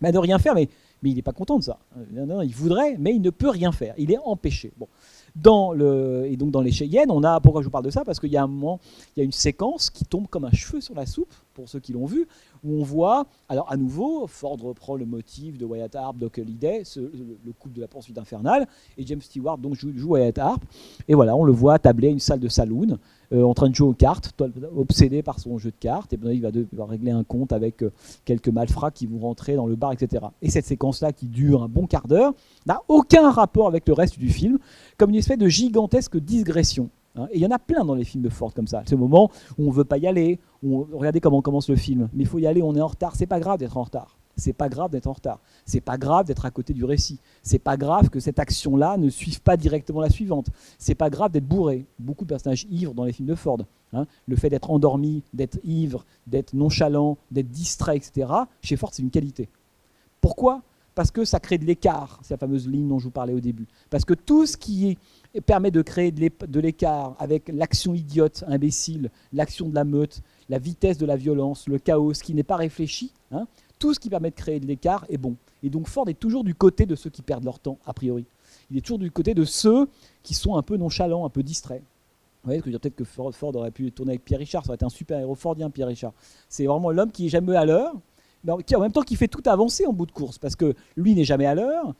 mais à ne rien faire, mais il n'est pas content de ça. il voudrait, mais il ne peut rien faire. Il est empêché. Bon. Dans le, et donc dans les Cheyennes, on a, pourquoi je vous parle de ça? Parce qu'il y a un moment, il y a une séquence qui tombe comme un cheveu sur la soupe, pour ceux qui l'ont vu, où on voit, alors à nouveau, Ford reprend le motif de Wyatt Harp, Doc Holliday, le, couple de la poursuite infernale, et James Stewart donc joue, joue Wyatt Harp, et voilà, on le voit tabler une salle de saloon, euh, en train de jouer aux cartes, obsédé par son jeu de cartes, et ben, il, va devoir régler un compte avec euh, quelques malfrats qui vont rentrer dans le bar, etc. Et cette séquence-là, qui dure un bon quart d'heure, n'a aucun rapport avec le reste du film, comme une espèce de gigantesque digression. Hein. Et il y en a plein dans les films de Ford comme ça. Ce moment où on ne veut pas y aller, où regardez comment commence le film, mais il faut y aller, on est en retard, c'est pas grave d'être en retard c'est pas grave d'être en retard. C'est pas grave d'être à côté du récit. C'est pas grave que cette action-là ne suive pas directement la suivante. C'est pas grave d'être bourré. Beaucoup de personnages ivres dans les films de Ford. Hein. Le fait d'être endormi, d'être ivre, d'être nonchalant, d'être distrait, etc. Chez Ford, c'est une qualité. Pourquoi? Parce que ça crée de l'écart, c'est la fameuse ligne dont je vous parlais au début. Parce que tout ce qui permet de créer de l'écart avec l'action idiote, imbécile, l'action de la meute, la vitesse de la violence, le chaos, ce qui n'est pas réfléchi, hein, tout ce qui permet de créer de l'écart est bon. Et donc Ford est toujours du côté de ceux qui perdent leur temps, a priori. Il est toujours du côté de ceux qui sont un peu nonchalants, un peu distraits. Vous voyez, peut-être que Ford, aurait pu tourner avec Pierre Richard, ça aurait été un super héros fordien, Pierre Richard. C'est vraiment l'homme qui est jamais à l'heure, mais qui en même temps qui fait tout avancer en bout de course, parce que lui n'est jamais à l'heure,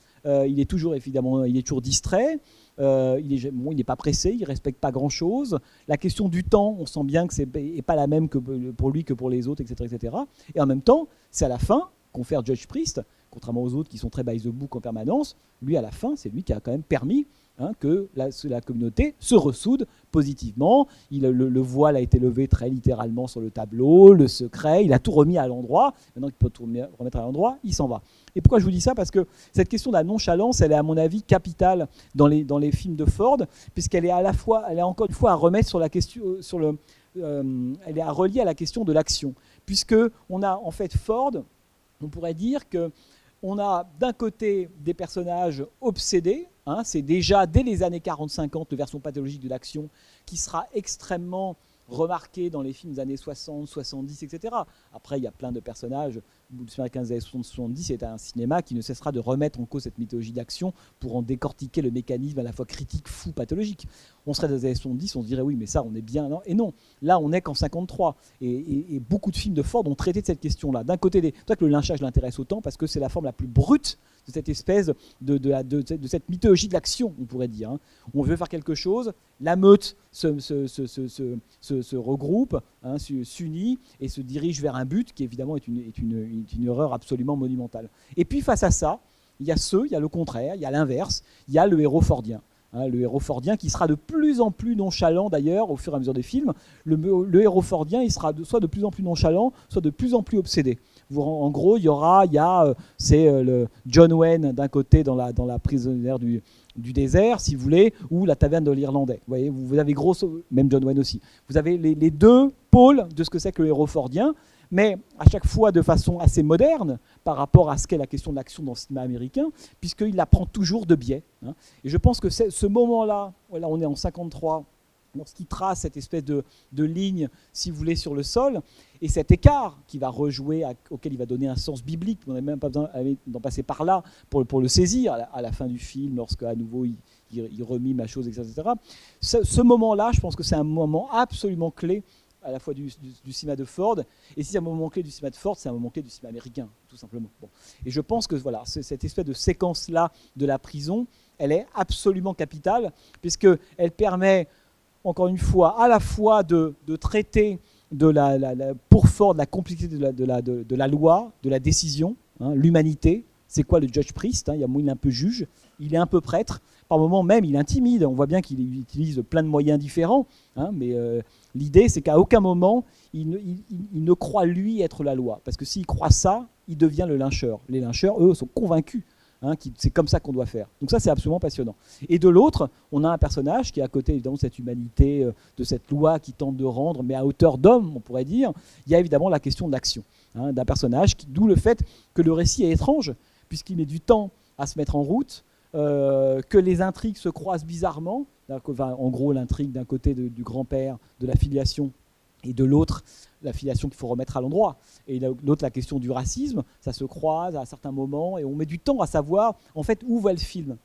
il est toujours évidemment, il est toujours distrait, euh, il n'est pas pressé, il respecte pas grand chose. La question du temps, on sent bien que c'est n'est pas la même que pour lui que pour les autres, etc., etc. Et en même temps, c'est à la fin qu'on fait Judge Priest, contrairement aux autres qui sont très by the book en permanence. Lui, à la fin, c'est lui qui a quand même permis Hein, que la, communauté se ressoude positivement. Le, voile a été levé très littéralement sur le tableau, le secret, il a tout remis à l'endroit. Maintenant qu'il peut tout remettre à l'endroit, il s'en va. Et pourquoi je vous dis ça? Parce que cette question de la nonchalance, elle est à mon avis capitale dans les, dans les films de Ford, puisqu'elle est à la fois, elle est encore une fois à remettre sur la question, euh, sur le, euh, elle est à relier à la question de l'action, puisque on a en fait Ford, on pourrait dire que on a d'un côté des personnages obsédés, Hein, c'est déjà dès les années 40-50 le version pathologique de l'action qui sera extrêmement remarqué dans les films des années 60, 70, etc. Après, il y a plein de personnages. Cinéma des années 70 c'est un cinéma qui ne cessera de remettre en cause cette mythologie d'action pour en décortiquer le mécanisme à la fois critique, fou, pathologique. On serait dans les années 70, on se dirait oui, mais ça, on est bien. Et non, là, on est qu'en 53. Et, beaucoup de films de Ford ont traité de cette question-là. D'un côté, toi que le lynchage l'intéresse autant parce que c'est la forme la plus brute de cette espèce de, de, de, cette mythologie de l'action, on pourrait dire. Hein. On veut faire quelque chose, la meute se, se, se, se regroupe, hein, s'unit et se dirige vers un but qui évidemment est une, est une, une erreur absolument monumentale. Et puis face à ça, il y a ceux, il y a le contraire, il y a l'inverse, il y a le héros fordien. Hein, le héros fordien qui sera de plus en plus nonchalant d'ailleurs au fur et à mesure des films. Le, le héros fordien, il sera soit de plus en plus nonchalant, soit de plus en plus obsédé en gros, il y aura, il y a, euh, c'est euh, le John Wayne d'un côté dans la, prisonnière du, désert, si vous voulez, ou la taverne de l'Irlandais. Vous voyez, vous avez gros, même John Wayne aussi. Vous avez les, deux pôles de ce que c'est que le héros fordien, mais à chaque fois de façon assez moderne par rapport à ce qu'est la question de l'action dans le cinéma américain, puisqu'il la prend toujours de biais. Hein. Et je pense que ce moment-là, on est en 53, lorsqu'il trace cette espèce de, de, ligne, si vous voulez, sur le sol, et cet écart qui va rejouer, auquel il va donner un sens biblique, on n'a même pas besoin d'en passer par là pour, pour le saisir à la, fin du film, lorsque à nouveau il, il, remime la chose, etc. Ce, ce moment-là, je pense que c'est un moment absolument clé à la fois du, cinéma de Ford, et si c'est un moment clé du cinéma de Ford, c'est un moment clé du cinéma américain, tout simplement. Et je pense que voilà, cette espèce de séquence-là de la prison, elle est absolument capitale, puisqu'elle permet encore une fois, à la fois de, traiter de pour Ford la complexité de la, de loi, de la décision, hein, l'humanité. C'est quoi le judge priest hein, Il a un peu juge, il est un peu prêtre. Par moments même, il intimide. On voit bien qu'il utilise plein de moyens différents. Hein, mais euh, l'idée, c'est qu'à aucun moment, il ne, il ne, croit lui être la loi. Parce que s'il croit ça, il devient le lyncheur. Les lyncheurs, eux, sont convaincus Hein, c'est comme ça qu'on doit faire. Donc ça, c'est absolument passionnant. Et de l'autre, on a un personnage qui est à côté évidemment de cette humanité, euh, de cette loi qui tente de rendre, mais à hauteur d'homme, on pourrait dire. Il y a évidemment la question de l'action hein, d'un personnage, d'où le fait que le récit est étrange, puisqu'il met du temps à se mettre en route, euh, que les intrigues se croisent bizarrement. en gros, l'intrigue d'un côté du grand-père, de la filiation, et de l'autre, la filiation qu'il faut remettre à l'endroit. Et l'autre, la question du racisme, ça se croise à certains moments et on met du temps à savoir en fait où va le film.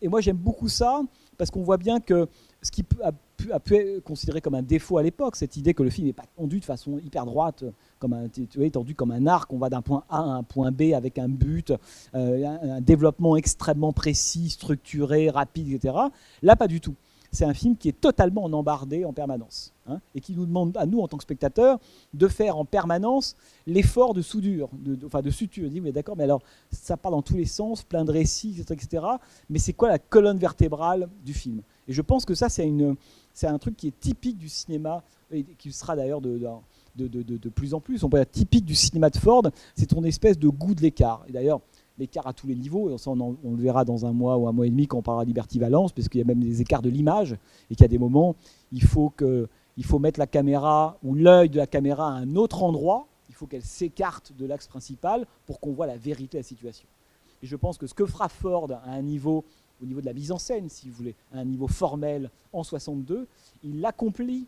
Et moi j'aime beaucoup ça parce qu'on voit bien que ce qui a pu, être considéré comme un défaut à l'époque, cette idée que le film n'est pas tendu de façon hyper droite, comme tu vois, tendu comme un arc, on va d'un point A à un point B avec un but, euh, un développement extrêmement précis, structuré, rapide, etc. Là, pas du tout c'est un film qui est totalement en embardé en permanence hein, et qui nous demande à nous, en tant que spectateurs, de faire en permanence l'effort de soudure, de, enfin de suture. On dit, mais d'accord, mais alors ça part dans tous les sens, plein de récits, etc. Mais c'est quoi la colonne vertébrale du film? Et je pense que ça, c'est, un truc qui est typique du cinéma et qui sera d'ailleurs de, de, de, plus en plus. On peut dire typique du cinéma de Ford, c'est ton espèce de goût de l'écart. Et d'ailleurs, l'écart à tous les niveaux. Et on, le verra dans un mois ou un mois et demi quand on parlera de Liberty Valence, parce qu'il y a même des écarts de l'image et qu'il y a des moments, il faut, il faut mettre la caméra ou l'œil de la caméra à un autre endroit. Il faut qu'elle s'écarte de l'axe principal pour qu'on voit la vérité de la situation. Et je pense que ce que fera Ford à un niveau, au niveau de la mise en scène, si vous voulez, à un niveau formel en 62, il l'accomplit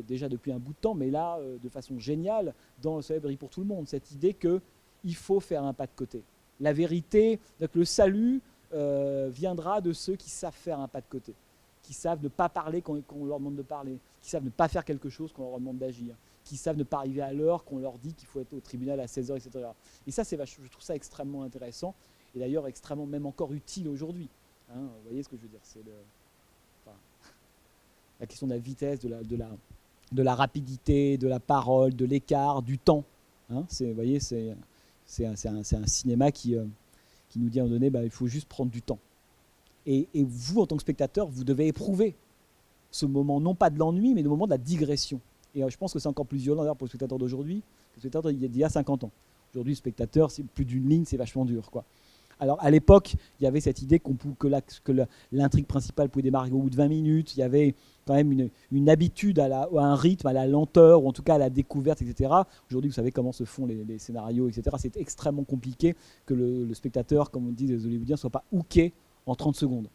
déjà depuis un bout de temps, mais là, euh, de façon géniale, dans Le brille pour tout le monde, cette idée qu'il faut faire un pas de côté. La vérité, donc le salut euh, viendra de ceux qui savent faire un pas de côté, qui savent ne pas parler quand, on leur demande de parler, qui savent ne pas faire quelque chose quand on leur demande d'agir, qui savent ne pas arriver à l'heure qu'on leur dit qu'il faut être au tribunal à 16h, etc. Et ça, c'est, je trouve ça extrêmement intéressant, et d'ailleurs extrêmement même encore utile aujourd'hui. Hein. vous voyez ce que je veux dire C'est la question de la vitesse, de la, rapidité, de la parole, de l'écart, du temps. Hein, vous voyez, c'est un, un, cinéma qui, euh, qui nous dit à un moment donné, bah, il faut juste prendre du temps. Et, vous, en tant que spectateur, vous devez éprouver ce moment, non pas de l'ennui, mais le moment de la digression. Et euh, je pense que c'est encore plus violent pour le spectateur d'aujourd'hui que le spectateur d'il y a 50 ans. Aujourd'hui, le spectateur, c'est plus d'une ligne, c'est vachement dur. Quoi. Alors à l'époque, il y avait cette idée qu'on que l'intrigue principale pouvait démarrer au bout de 20 minutes. Il y avait quand même une, habitude à, un rythme, à la lenteur, ou en tout cas à la découverte, etc. Aujourd'hui, vous savez comment se font les, scénarios, etc. C'est extrêmement compliqué que le, spectateur, comme on dit les Hollywoodiens, soit pas hooké en 30 secondes.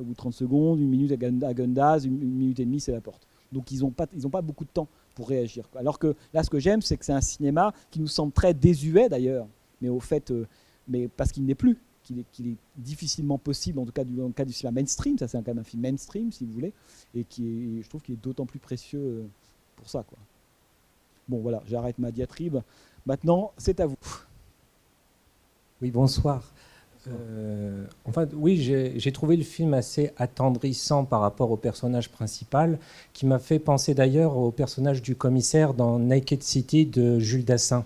Au bout de 30 secondes, une minute à Gundaz, une, minute et demie, c'est la porte. Donc ils n'ont pas, pas beaucoup de temps pour réagir. Alors que là, ce que j'aime, c'est que c'est un cinéma qui nous semble très désuet d'ailleurs, mais au fait, euh, mais parce qu'il n'est plus, qu'il est, difficilement possible, en tout cas du, dans le cas du cinéma mainstream, ça c'est un cas d'un film mainstream si vous voulez, et qui je trouve qu'il est d'autant plus précieux euh, pour ça. Quoi. Bon voilà, j'arrête ma diatribe. Maintenant, c'est à vous. Oui, bonsoir. Euh, enfin, oui, j'ai trouvé le film assez attendrissant par rapport au personnage principal, qui m'a fait penser d'ailleurs au personnage du commissaire dans Naked City de Jules Dassin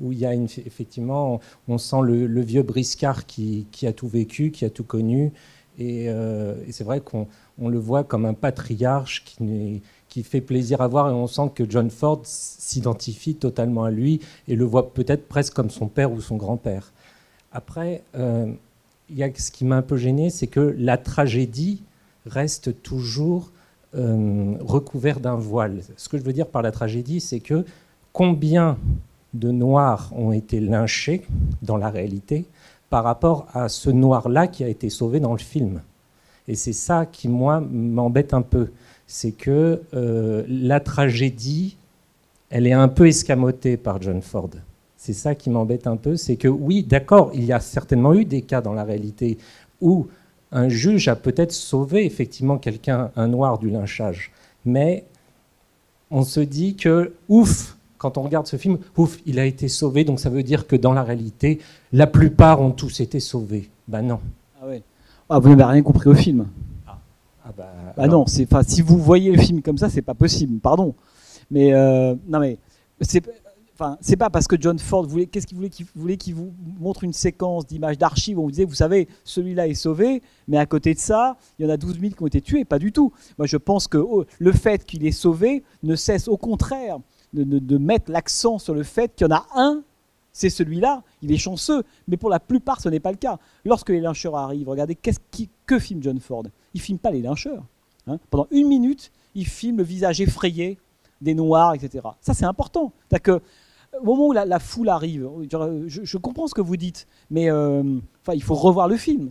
où il y a effectivement, on sent le, vieux briscard qui, a tout vécu, qui a tout connu. Et, euh, c'est vrai qu'on le voit comme un patriarche qui, fait plaisir à voir et on sent que John Ford s'identifie totalement à lui et le voit peut-être presque comme son père ou son grand-père. Après, euh, y a ce qui m'a un peu gêné, c'est que la tragédie reste toujours euh, recouverte d'un voile. Ce que je veux dire par la tragédie, c'est que combien de noirs ont été lynchés dans la réalité par rapport à ce noir-là qui a été sauvé dans le film. Et c'est ça qui, moi, m'embête un peu. C'est que euh, la tragédie, elle est un peu escamotée par John Ford. C'est ça qui m'embête un peu. C'est que, oui, d'accord, il y a certainement eu des cas dans la réalité où un juge a peut-être sauvé effectivement quelqu'un, un noir, du lynchage. Mais on se dit que, ouf, quand on regarde ce film, ouf, il a été sauvé, donc ça veut dire que dans la réalité, la plupart ont tous été sauvés. Ben non. Ah ouais. Ah, vous n'avez rien compris au film. Ah, ah bah, bah non, c'est, si vous voyez le film comme ça, c'est pas possible, pardon. Mais euh, non mais c'est Enfin, c'est pas parce que John Ford voulait, qu'est-ce qu'il voulait qu'il voulait qu'il vous montre une séquence d'images d'archives où on vous disait, vous savez, celui-là est sauvé, mais à côté de ça, il y en a 12 000 qui ont été tués, pas du tout. Moi, je pense que oh, le fait qu'il est sauvé ne cesse au contraire de, mettre l'accent sur le fait qu'il y en a un, c'est celui-là, il est chanceux, mais pour la plupart, ce n'est pas le cas. Lorsque les lyncheurs arrivent, regardez qu'est-ce que filme John Ford? Il filme pas les lyncheurs. Hein. Pendant une minute, il filme le visage effrayé des Noirs, etc. Ça, c'est important. cest au moment où la, foule arrive, je, comprends ce que vous dites, mais euh, il faut revoir le film.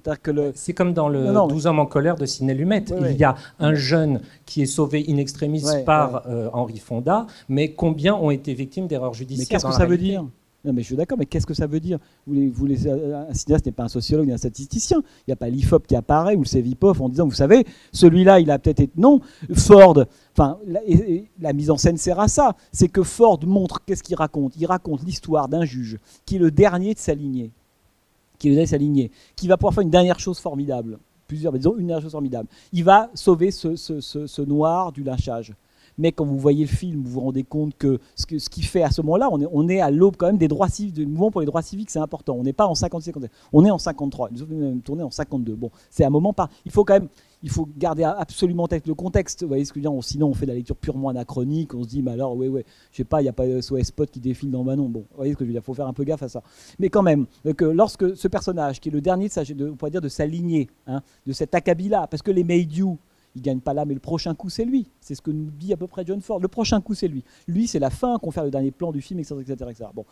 C'est comme dans le 12 hommes en colère de Sidney Lumet. il y a un jeune qui est sauvé in extremis par euh, Henri Fonda, mais combien ont été victimes d'erreurs judiciaires Mais qu'est-ce que ça veut dire? Non, mais je suis d'accord, mais qu'est-ce que ça veut dire? Vous, vous Un cinéaste n'est pas un sociologue ni un statisticien. Il n'y a pas l'IFOP qui apparaît ou le CEVIPOF en disant, vous savez, celui-là, il a peut-être été. Non, Ford, enfin, la, mise en scène sert à ça. C'est que Ford montre, qu'est-ce qu'il raconte Il raconte l'histoire d'un juge qui est le dernier de sa lignée, qui est le dernier de qui va pouvoir faire une dernière chose formidable. Plusieurs, mais disons une dernière chose formidable. Il va sauver ce, ce noir du lynchage mais quand vous voyez le film, vous vous rendez compte que ce, que, ce qui fait à ce moment-là, on est, on est à l'aube quand même des droits civiques, du mouvement pour les droits civiques, c'est important. On n'est pas en 56, on est en 53. Nous sommes même tourné en 52. Bon, c'est un moment par. Il faut quand même il faut garder absolument le contexte. Vous voyez ce que je veux dire Sinon, on fait de la lecture purement anachronique. On se dit, mais alors, ouais, ouais, je sais pas, il n'y a pas SOS Spot qui défile dans Manon. Bon, vous voyez ce que je veux dire Il faut faire un peu gaffe à ça. Mais quand même, que lorsque ce personnage, qui est le dernier de sa, de, on pourrait dire de sa hein, de cet acabit-là, parce que les Meidyu, il gagne pas là, mais le prochain coup c'est lui. C'est ce que nous dit à peu près John Ford. Le prochain coup c'est lui. Lui c'est la fin qu'on fait le dernier plan du film, etc., etc., Bon,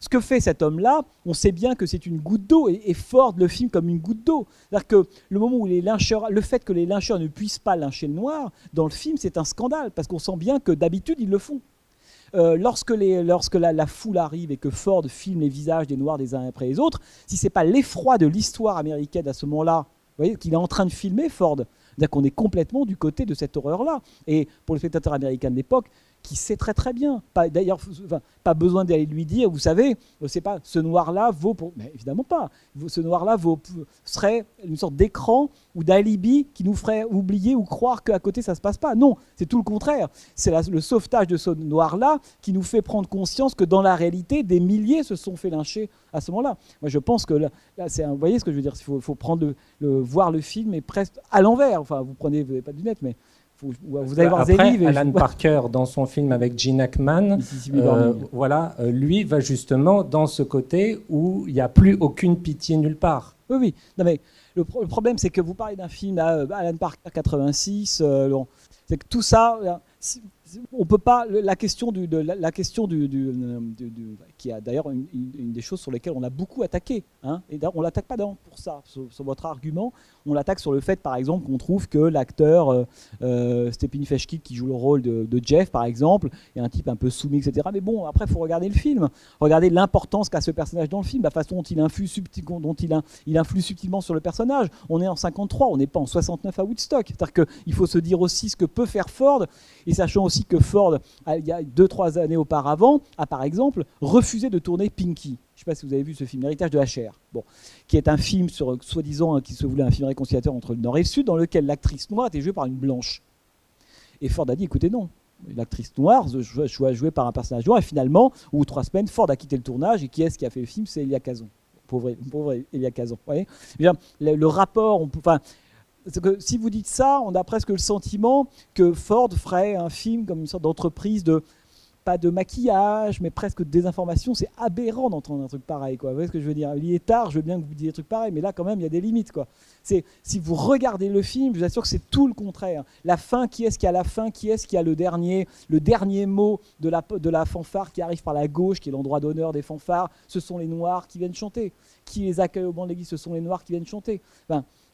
ce que fait cet homme-là, on sait bien que c'est une goutte d'eau et, Ford le filme comme une goutte d'eau. C'est-à-dire que le moment où les lyncheurs, le fait que les lyncheurs ne puissent pas lyncher le noir dans le film, c'est un scandale parce qu'on sent bien que d'habitude ils le font. Euh, lorsque, la, foule arrive et que Ford filme les visages des Noirs des uns après les autres, si c'est pas l'effroi de l'histoire américaine à ce moment-là, vous voyez qu'il est en train de filmer Ford, c'est-à-dire qu'on est complètement du côté de cette horreur-là. Et pour le spectateur américain de l'époque, qui sait très très bien. D'ailleurs, pas besoin d'aller lui dire, vous savez, c'est pas ce noir-là vaut pour. Mais évidemment pas. Ce noir-là serait une sorte d'écran ou d'alibi qui nous ferait oublier ou croire qu'à côté ça se passe pas. Non, c'est tout le contraire. C'est le sauvetage de ce noir-là qui nous fait prendre conscience que dans la réalité, des milliers se sont fait lyncher à ce moment-là. Moi, je pense que là, vous voyez ce que je veux dire. Il faut, prendre le, voir le film et presque à l'envers. Enfin, vous prenez, vous n'avez pas de lunettes, mais vous allez voir Après, Alan Parker, dans son film avec Gene Hackman, euh, voilà, euh, lui va justement dans ce côté où il n'y a plus aucune pitié nulle part. Oui, oui. Non, mais le, problème, c'est que vous parlez d'un film, euh, Alan Parker 86, c'est que tout ça, on peut pas la question du, la, question du, qui a d'ailleurs une, des choses sur lesquelles on a beaucoup attaqué hein, et on l'attaque pas pour ça sur, votre argument. On l'attaque sur le fait par exemple qu'on trouve que l'acteur euh, euh Stephen Feshkit qui joue le rôle de, Jeff par exemple est un type un peu soumis etc mais bon après il faut regarder le film. Regarder l'importance qu'a ce personnage dans le film la façon dont il influe, il, il influe subtilement sur le personnage. On est en 53 on n'est pas en 69 à Woodstock. C'est-à-dire qu'il faut se dire aussi ce que peut faire Ford et sachant aussi que Ford, il y a 2-3 années auparavant, a par exemple refusé de tourner Pinky. Je ne sais pas si vous avez vu ce film, L'héritage de HR, bon, qui est un film sur, soi-disant, hein, qui se voulait un film réconciliateur entre le Nord et le Sud, dans lequel l'actrice noire était jouée par une blanche. Et Ford a dit, écoutez, non, l'actrice noire jouée par un personnage noir, et finalement, ou trois semaines, Ford a quitté le tournage, et qui est-ce qui a fait le film? C'est Elia Kazan. Pauvre, pauvre Elia Kazan. Voyez? Le, le, rapport, on, enfin, que si vous dites ça, on a presque le sentiment que Ford ferait un film comme une sorte d'entreprise de pas de maquillage, mais presque de désinformation. C'est aberrant d'entendre un truc pareil. Quoi. Vous voyez ce que je veux dire? Il est tard, je veux bien que vous disiez des trucs pareils, mais là, quand même, il y a des limites. Quoi. Si vous regardez le film, je vous assure que c'est tout le contraire. La fin, qui est-ce qui a la fin? Qui est-ce qui a le dernier, le dernier mot de la, fanfare qui arrive par la gauche, qui est l'endroit d'honneur des fanfares? Ce sont les Noirs qui viennent chanter. Qui les accueille au banc de l'église? Ce sont les Noirs qui viennent chanter.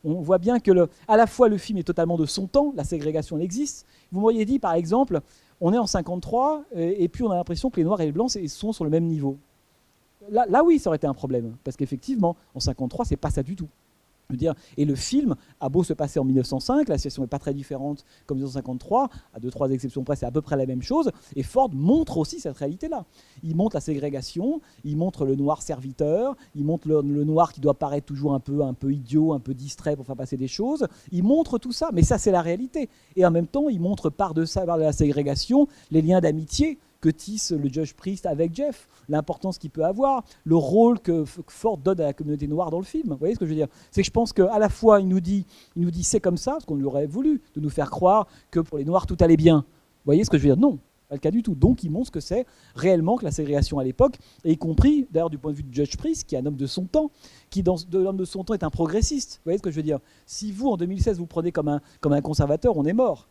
On voit bien que à la fois le film est totalement de son temps, la ségrégation existe. Vous m'auriez dit par exemple, on est en 53 et, puis on a l'impression que les noirs et les blancs sont sur le même niveau. Là, là oui, ça aurait été un problème parce qu'effectivement, en 53, c'est pas ça du tout et le film a beau se passer en 1905, la situation n'est pas très différente comme 1953, à deux trois exceptions près, c'est à peu près la même chose. Et Ford montre aussi cette réalité-là. Il montre la ségrégation, il montre le noir serviteur, il montre le, noir qui doit paraître toujours un peu un peu idiot, un peu distrait pour faire passer des choses. Il montre tout ça, mais ça c'est la réalité. Et en même temps, il montre par de ça, par la ségrégation, les liens d'amitié que tisse le Judge Priest avec Jeff, l'importance qu'il peut avoir, le rôle que Ford donne à la communauté noire dans le film. Vous voyez ce que je veux dire? C'est que je pense qu'à la fois, il nous dit, dit c'est comme ça, ce qu'on lui aurait voulu, de nous faire croire que pour les noirs, tout allait bien. Vous voyez ce que je veux dire? Non, pas le cas du tout. Donc il montre ce que c'est réellement que la ségrégation à l'époque, y compris d'ailleurs du point de vue de Judge Priest, qui est un homme de son temps, qui dans l'homme de son temps est un progressiste. Vous voyez ce que je veux dire? Si vous, en 2016, vous prenez comme un, comme un conservateur, on est mort.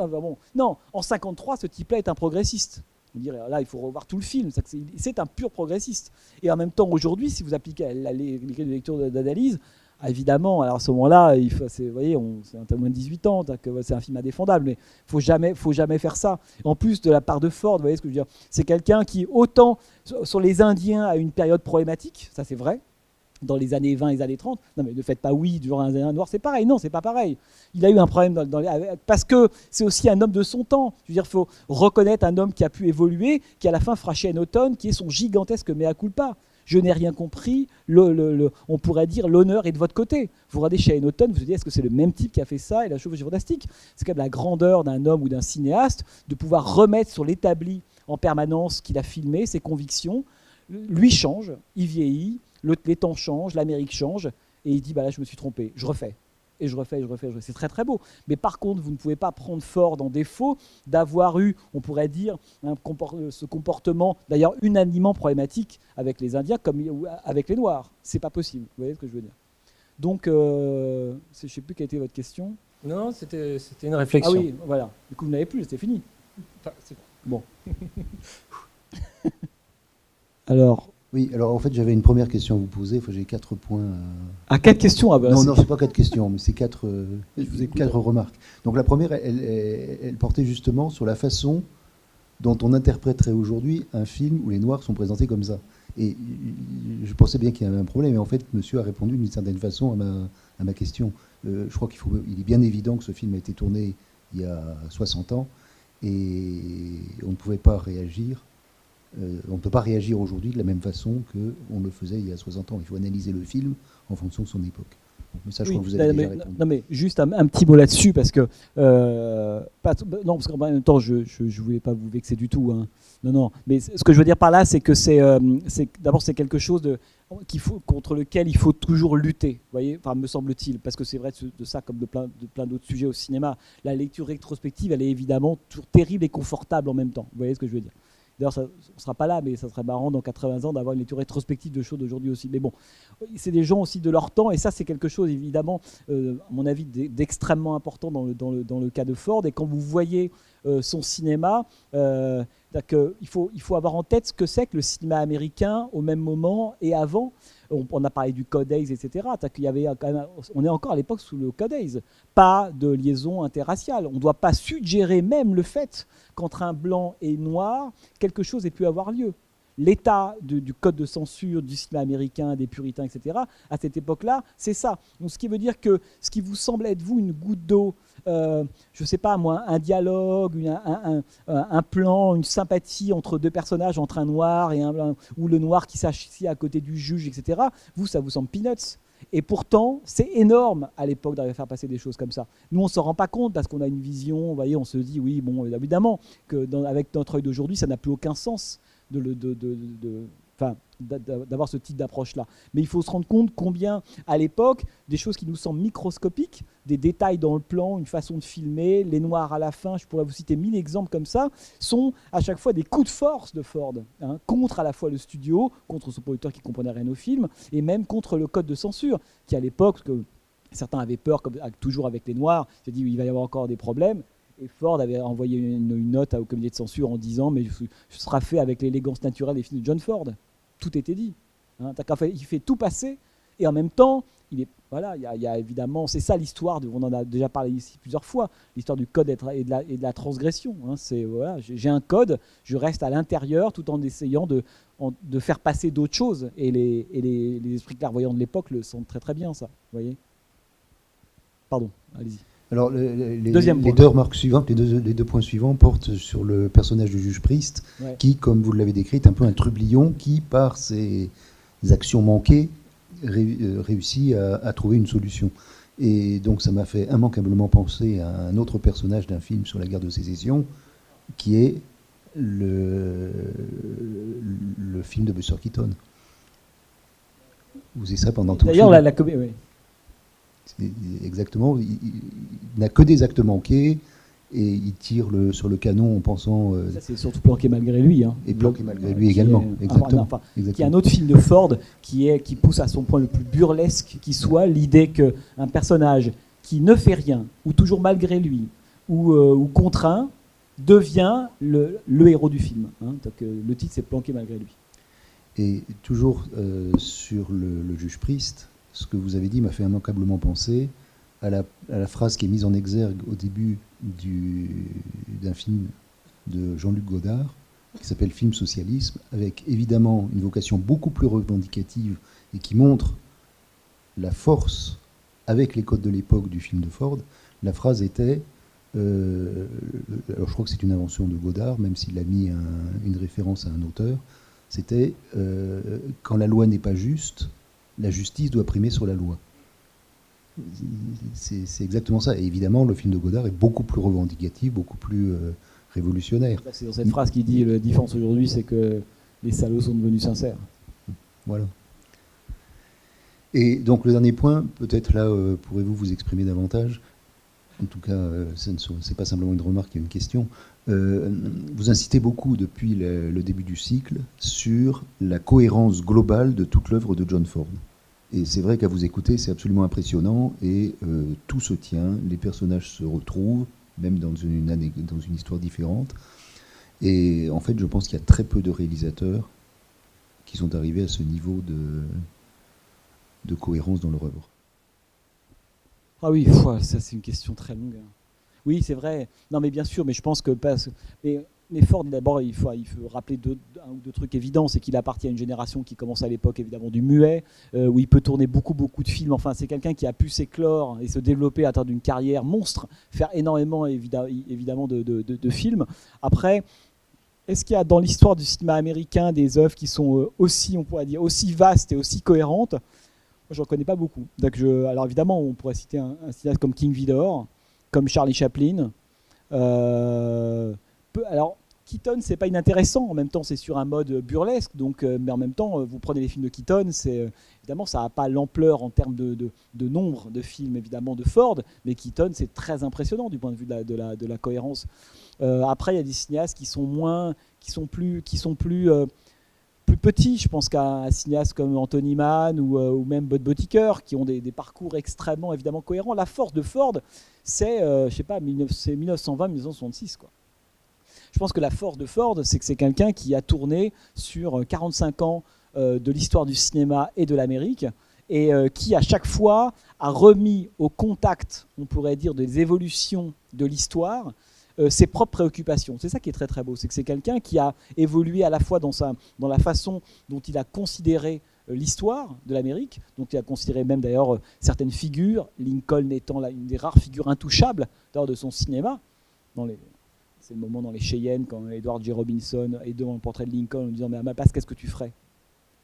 Ah, bon. Non, en 53, ce type-là est un progressiste. Là, il faut revoir tout le film. C'est un pur progressiste. Et en même temps, aujourd'hui, si vous appliquez les de lecture d'analyse, évidemment, alors à ce moment-là, vous voyez, c'est un moins de 18 ans, c'est un film indéfendable, mais il faut jamais, faut jamais faire ça. En plus, de la part de Ford, vous voyez ce que je veux dire C'est quelqu'un qui, autant sur les Indiens, a une période problématique, ça c'est vrai, dans les années 20 et les années 30. Non, mais ne faites pas oui durant un, noir, c'est pareil. Non, c'est pas pareil. Il a eu un problème parce que c'est aussi un homme de son temps. Je veux dire, il faut reconnaître un homme qui a pu évoluer, qui à la fin fera Shane Autumn, qui est son gigantesque mea culpa. Je n'ai rien compris. On pourrait dire l'honneur est de votre côté. Vous regardez Shane Autumn, vous vous dites est-ce que c'est le même type qui a fait ça? Et la est fantastique. C'est quand même la grandeur d'un homme ou d'un cinéaste de pouvoir remettre sur l'établi en permanence qu'il a filmé, ses convictions. Lui change, il vieillit, les temps changent, l'Amérique change, et il dit bah là je me suis trompé, je refais. Et je refais, je refais, je refais. C'est très très beau. Mais par contre, vous ne pouvez pas prendre fort en défaut d'avoir eu, on pourrait dire, ce comportement, d'ailleurs unanimement problématique avec les Indiens comme avec les Noirs. C'est pas possible. Vous voyez ce que je veux dire? Donc, euh, je ne sais plus quelle était votre question. Non, c'était une réflexion. Ah oui, voilà. Du coup, vous n'avez plus, c'était fini. bon. alors. Oui, alors en fait, j'avais une première question à vous poser. J'ai quatre points. Euh, ah, quatre questions ah bah, Non, non, c'est pas quatre questions, mais c'est quatre, euh, quatre remarques. Donc la première, elle, elle, portait justement sur la façon dont on interpréterait aujourd'hui un film où les Noirs sont présentés comme ça. Et je pensais bien qu'il y avait un problème, et en fait, monsieur a répondu d'une certaine façon à ma, à ma question. Euh, je crois qu'il faut, il est bien évident que ce film a été tourné il y a 60 ans, et on ne pouvait pas réagir. Euh, on ne peut pas réagir aujourd'hui de la même façon qu'on le faisait il y a 60 ans. Il faut analyser le film en fonction de son époque. Mais ça, je crois que vous avez déjà répondu. Non, mais juste un, petit mot là-dessus, parce que. Euh, non, parce qu'en même temps, je ne voulais pas vous vexer du tout. Hein. Non, non. Mais ce que je veux dire par là, c'est que c'est. Euh, D'abord, c'est quelque chose de, faut, contre lequel il faut toujours lutter, vous voyez, enfin, me semble-t-il, parce que c'est vrai de, ça comme de plein, de plein d'autres sujets au cinéma. La lecture rétrospective, elle est évidemment toujours terrible et confortable en même temps. Vous voyez ce que je veux dire D'ailleurs, on ne sera pas là, mais ça serait marrant dans 80 ans d'avoir une lecture rétrospective de choses d'aujourd'hui aussi. Mais bon, c'est des gens aussi de leur temps, et ça, c'est quelque chose, évidemment, euh, à mon avis, d'extrêmement important dans le, cas de Ford. Et quand vous voyez euh, son cinéma, euh, il, faut, il faut avoir en tête ce que c'est que le cinéma américain au même moment et avant. On, a parlé du Code Ace, etc. On est encore à l'époque sous le Code Ace. Pas de liaison interraciale. On ne doit pas suggérer même le fait qu'entre un blanc et noir, quelque chose ait pu avoir lieu. L'état du code de censure du cinéma américain, des puritains, etc., à cette époque-là, c'est ça. Donc, ce qui veut dire que ce qui vous semble être, vous, une goutte d'eau, euh, je ne sais pas moi, un dialogue, un, plan, une sympathie entre deux personnages, entre un noir et un blanc, ou le noir qui s'assied à côté du juge, etc., vous, ça vous semble peanuts. Et pourtant, c'est énorme à l'époque d'arriver à faire passer des choses comme ça. Nous, on ne s'en rend pas compte parce qu'on a une vision, vous voyez, on se dit, oui, bon, évidemment, que avec notre œil d'aujourd'hui, ça n'a plus aucun sens d'avoir ce type d'approche-là. Mais il faut se rendre compte combien, à l'époque, des choses qui nous semblent microscopiques, des détails dans le plan, une façon de filmer, les noirs à la fin, je pourrais vous citer mille exemples comme ça, sont à chaque fois des coups de force de Ford, hein, contre à la fois le studio, contre son producteur qui comprenait rien au film, et même contre le code de censure, qui à l'époque, que certains avaient peur, comme toujours avec les noirs, s'est dit il va y avoir encore des problèmes, et Ford avait envoyé une, note au comité de censure en disant Mais ce sera fait avec l'élégance naturelle des films de John Ford tout était dit. Hein. il fait tout passer et en même temps, il est voilà, il y, a, évidemment, c'est ça l'histoire. On en a déjà parlé ici plusieurs fois, l'histoire du code et de la, transgression. Hein. c'est voilà, j'ai un code, je reste à l'intérieur tout en essayant de, faire passer d'autres choses. Et, les, les, esprits clairvoyants de l'époque le sentent très très bien, ça. Voyez? Pardon, allez-y. Alors, les, deux remarques suivantes, les deux, les deux, points suivants portent sur le personnage du juge Priest, qui, comme vous l'avez décrit, est un peu un trublion qui, par ses actions manquées, euh, réussit à, trouver une solution. Et donc, ça m'a fait immanquablement penser à un autre personnage d'un film sur la guerre de sécession, qui est le, le film de Buster Keaton. Vous avez ça pendant tout le film. D'ailleurs, la, la, oui. Exactement, il, n'a que des actes manqués et il tire le, sur le canon en pensant. Euh, ça, c'est surtout planqué malgré lui. Hein. Et planqué malgré lui également. exactement. Qui est un autre film de Ford qui, est, qui pousse à son point le plus burlesque qui soit l'idée qu'un personnage qui ne fait rien, ou toujours malgré lui, ou, euh, ou contraint, devient le, le, héros du film. Hein. Donc, euh, le titre, c'est Planqué malgré lui. Et toujours sur le, le juge Priest, ce que vous avez dit m'a fait immanquablement penser à la, phrase qui est mise en exergue au début d'un film de Jean-Luc Godard, qui s'appelle Film Socialisme, avec évidemment une vocation beaucoup plus revendicative et qui montre la force avec les codes de l'époque du film de Ford. La phrase était, euh, alors je crois que c'est une invention de Godard, même s'il a mis une référence à un auteur, c'était euh, quand la loi n'est pas juste, la justice doit primer sur la loi. C'est exactement ça. Et évidemment, le film de Godard est beaucoup plus revendicatif, beaucoup plus euh, révolutionnaire. C'est dans cette phrase qui dit la différence aujourd'hui, c'est que les salauds sont devenus sincères. Voilà. Et donc le dernier point, peut-être là, euh, pourrez-vous vous exprimer davantage? En tout cas, euh, ce n'est pas simplement une remarque, il y a une question. vous incitez beaucoup depuis le, début du cycle sur la cohérence globale de toute l'œuvre de John Ford. Et c'est vrai qu'à vous écouter, c'est absolument impressionnant et euh, tout se tient, les personnages se retrouvent, même dans une, dans une histoire différente. Et en fait, je pense qu'il y a très peu de réalisateurs qui sont arrivés à ce niveau de, de cohérence dans leur œuvre. Ah oui, ça c'est une question très longue. Hein. Oui, c'est vrai. Non, mais bien sûr, mais je pense que. Mais Ford, d'abord, il faut, rappeler deux, un ou deux trucs évidents. C'est qu'il appartient à une génération qui commence à l'époque, évidemment, du muet, euh, où il peut tourner beaucoup, beaucoup de films. Enfin, c'est quelqu'un qui a pu s'éclore et se développer à travers d'une carrière monstre, faire énormément, évidemment, de, films. Après, est-ce qu'il y a dans l'histoire du cinéma américain des œuvres qui sont euh, aussi, on pourrait dire, aussi vastes et aussi cohérentes? Moi, je n'en connais pas beaucoup. Alors évidemment, on pourrait citer un, cinéaste comme King Vidor, comme Charlie Chaplin. Euh, alors, Keaton, c'est pas inintéressant. En même temps, c'est sur un mode burlesque. Donc, euh, mais en même temps, vous prenez les films de Keaton, c'est évidemment, ça n'a pas l'ampleur en termes de, nombre de films, évidemment, de Ford. Mais Keaton, c'est très impressionnant du point de vue de la, cohérence. Euh, après, il y a des cinéastes qui sont moins, qui sont plus, qui sont plus, euh, plus petits. Je pense qu'à un cinéaste comme Anthony Mann ou, euh, même Bud Botiker, qui ont des, parcours extrêmement évidemment cohérents. La force de Ford, c'est, je sais pas, 1920-1966 quoi. Je pense que la force de Ford, c'est que c'est quelqu'un qui a tourné sur 45 ans de l'histoire du cinéma et de l'Amérique et qui à chaque fois a remis au contact, on pourrait dire, des évolutions de l'histoire euh, ses propres préoccupations. C'est ça qui est très très beau, c'est que c'est quelqu'un qui a évolué à la fois dans, dans la façon dont il a considéré euh, l'histoire de l'Amérique, dont il a considéré même d'ailleurs euh, certaines figures, Lincoln étant là, une des rares figures intouchables de son cinéma. C'est le moment dans les Cheyennes quand Edward J. Robinson est devant le portrait de Lincoln en disant mais à ma place qu'est-ce que tu ferais?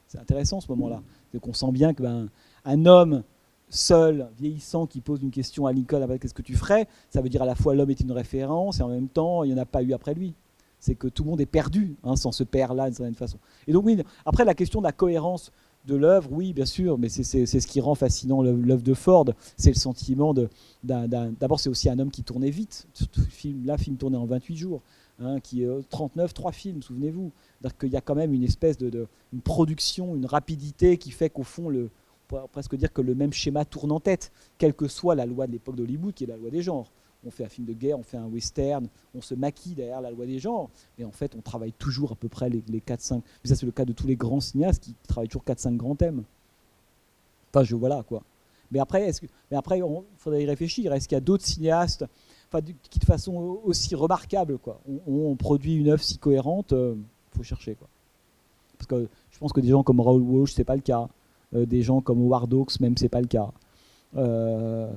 C'est intéressant ce moment-là, c'est qu'on sent bien qu'un ben, homme seul, vieillissant, qui pose une question à Lincoln, qu'est-ce que tu ferais? Ça veut dire à la fois l'homme est une référence et en même temps, il n'y en a pas eu après lui. C'est que tout le monde est perdu hein, sans ce père-là d'une certaine façon. Et donc oui, après la question de la cohérence de l'œuvre, oui, bien sûr, mais c'est ce qui rend fascinant l'œuvre de Ford. C'est le sentiment de. D'abord, c'est aussi un homme qui tournait vite. Film, là, film tourné en 28 jours. Hein, qui est 39, euh, 3 films, souvenez-vous. C'est-à-dire qu'il y a quand même une espèce de, production, une rapidité qui fait qu'au fond, le, on pourrait presque dire que le même schéma tourne en tête, quelle que soit la loi de l'époque d'Hollywood, qui est la loi des genres. On fait un film de guerre, on fait un western, on se maquille derrière la loi des genres, mais en fait, on travaille toujours à peu près les, 4-5. Mais ça, c'est le cas de tous les grands cinéastes qui travaillent toujours 4-5 grands thèmes. Enfin, je voilà quoi. Mais après, que, faudrait y réfléchir. Est-ce qu'il y a d'autres cinéastes, qui de façon aussi remarquable, quoi, on, produit une œuvre si cohérente, il euh, faut chercher, quoi. Parce que je pense que des gens comme Raoul Walsh, c'est pas le cas. Euh, des gens comme Howard Hawks, même c'est pas le cas. Euh,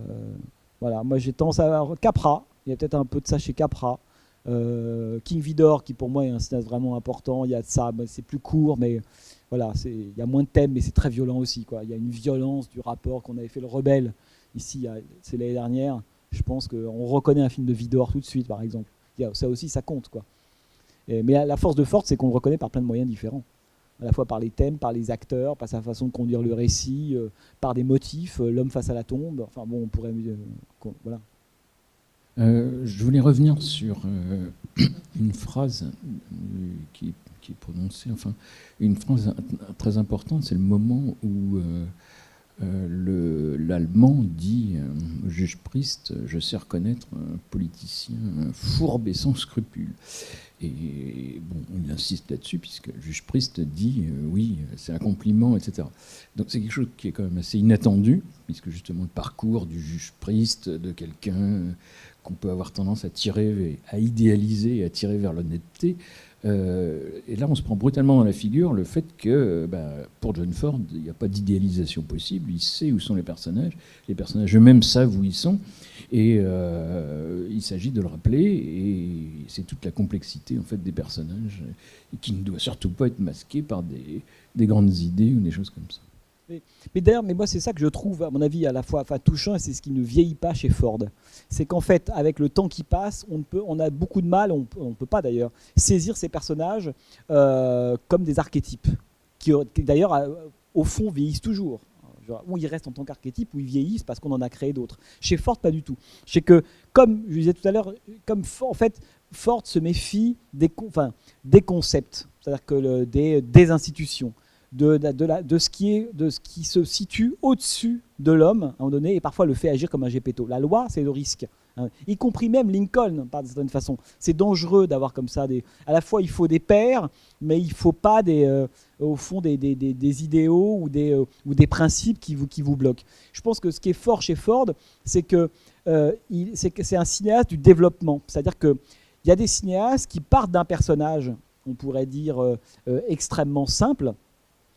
voilà, moi j'ai tendance à Capra, il y a peut-être un peu de ça chez Capra. Euh, King Vidor, qui pour moi est un cinéaste vraiment important, il y a de ça, c'est plus court, mais voilà, il y a moins de thèmes, mais c'est très violent aussi. Quoi. Il y a une violence du rapport qu'on avait fait le Rebelle, ici, c'est l'année dernière. Je pense qu'on reconnaît un film de Vidor tout de suite, par exemple. Ça aussi, ça compte. Quoi. mais la force de Ford, c'est qu'on le reconnaît par plein de moyens différents à la fois par les thèmes, par les acteurs, par sa façon de conduire le récit, euh, par des motifs, euh, l'homme face à la tombe. Enfin bon, on pourrait. Euh, voilà. je voulais revenir sur une phrase qui, qui, est prononcée, enfin, une phrase très importante, c'est le moment où l'Allemand dit au juge Priest Je sais reconnaître un politicien fourbe et sans scrupules. Et bon, il insiste là-dessus, puisque le juge Priest dit euh, oui, c'est un compliment, etc. Donc c'est quelque chose qui est quand même assez inattendu, puisque justement le parcours du juge Priest, de quelqu'un qu'on peut avoir tendance à tirer, à idéaliser, à tirer vers l'honnêteté, euh, et là, on se prend brutalement dans la figure le fait que bah, pour John Ford, il n'y a pas d'idéalisation possible. Il sait où sont les personnages. Les personnages eux-mêmes savent où ils sont. Et euh, il s'agit de le rappeler. Et c'est toute la complexité en fait, des personnages qui ne doit surtout pas être masquée par des grandes idées ou des choses comme ça. Mais, d'ailleurs, mais moi, c'est ça que je trouve, à mon avis, à la fois touchant, et c'est ce qui ne vieillit pas chez Ford. C'est qu'en fait, avec le temps qui passe, on, a beaucoup de mal, on ne peut pas d'ailleurs, saisir ces personnages euh, comme des archétypes, qui, d'ailleurs, euh, au fond, vieillissent toujours. Ou ils restent en tant qu'archétype, ou ils vieillissent parce qu'on en a créé d'autres. Chez Ford, pas du tout. C'est que, comme je disais tout à l'heure, comme en fait, Ford se méfie des, concepts, c'est-à-dire que des institutions. De, de, la- de ce, qui est, de ce qui se situe au-dessus de l'homme, à un moment donné, et parfois le fait agir comme un gépéto. La loi, c'est le risque. hein. Y compris même Lincoln, par certaine façon. C'est dangereux d'avoir comme ça des. À la fois, il faut des pères, mais il faut pas des, euh, au fond des, des- des- idéaux ou des, euh, ou des principes qui vous, qui vous bloquent. Je pense que ce qui est fort chez Ford, c'est que euh, c'est que c'est un cinéaste du développement. C'est-à-dire que il y a des cinéastes qui partent d'un personnage, on pourrait dire extrêmement simple,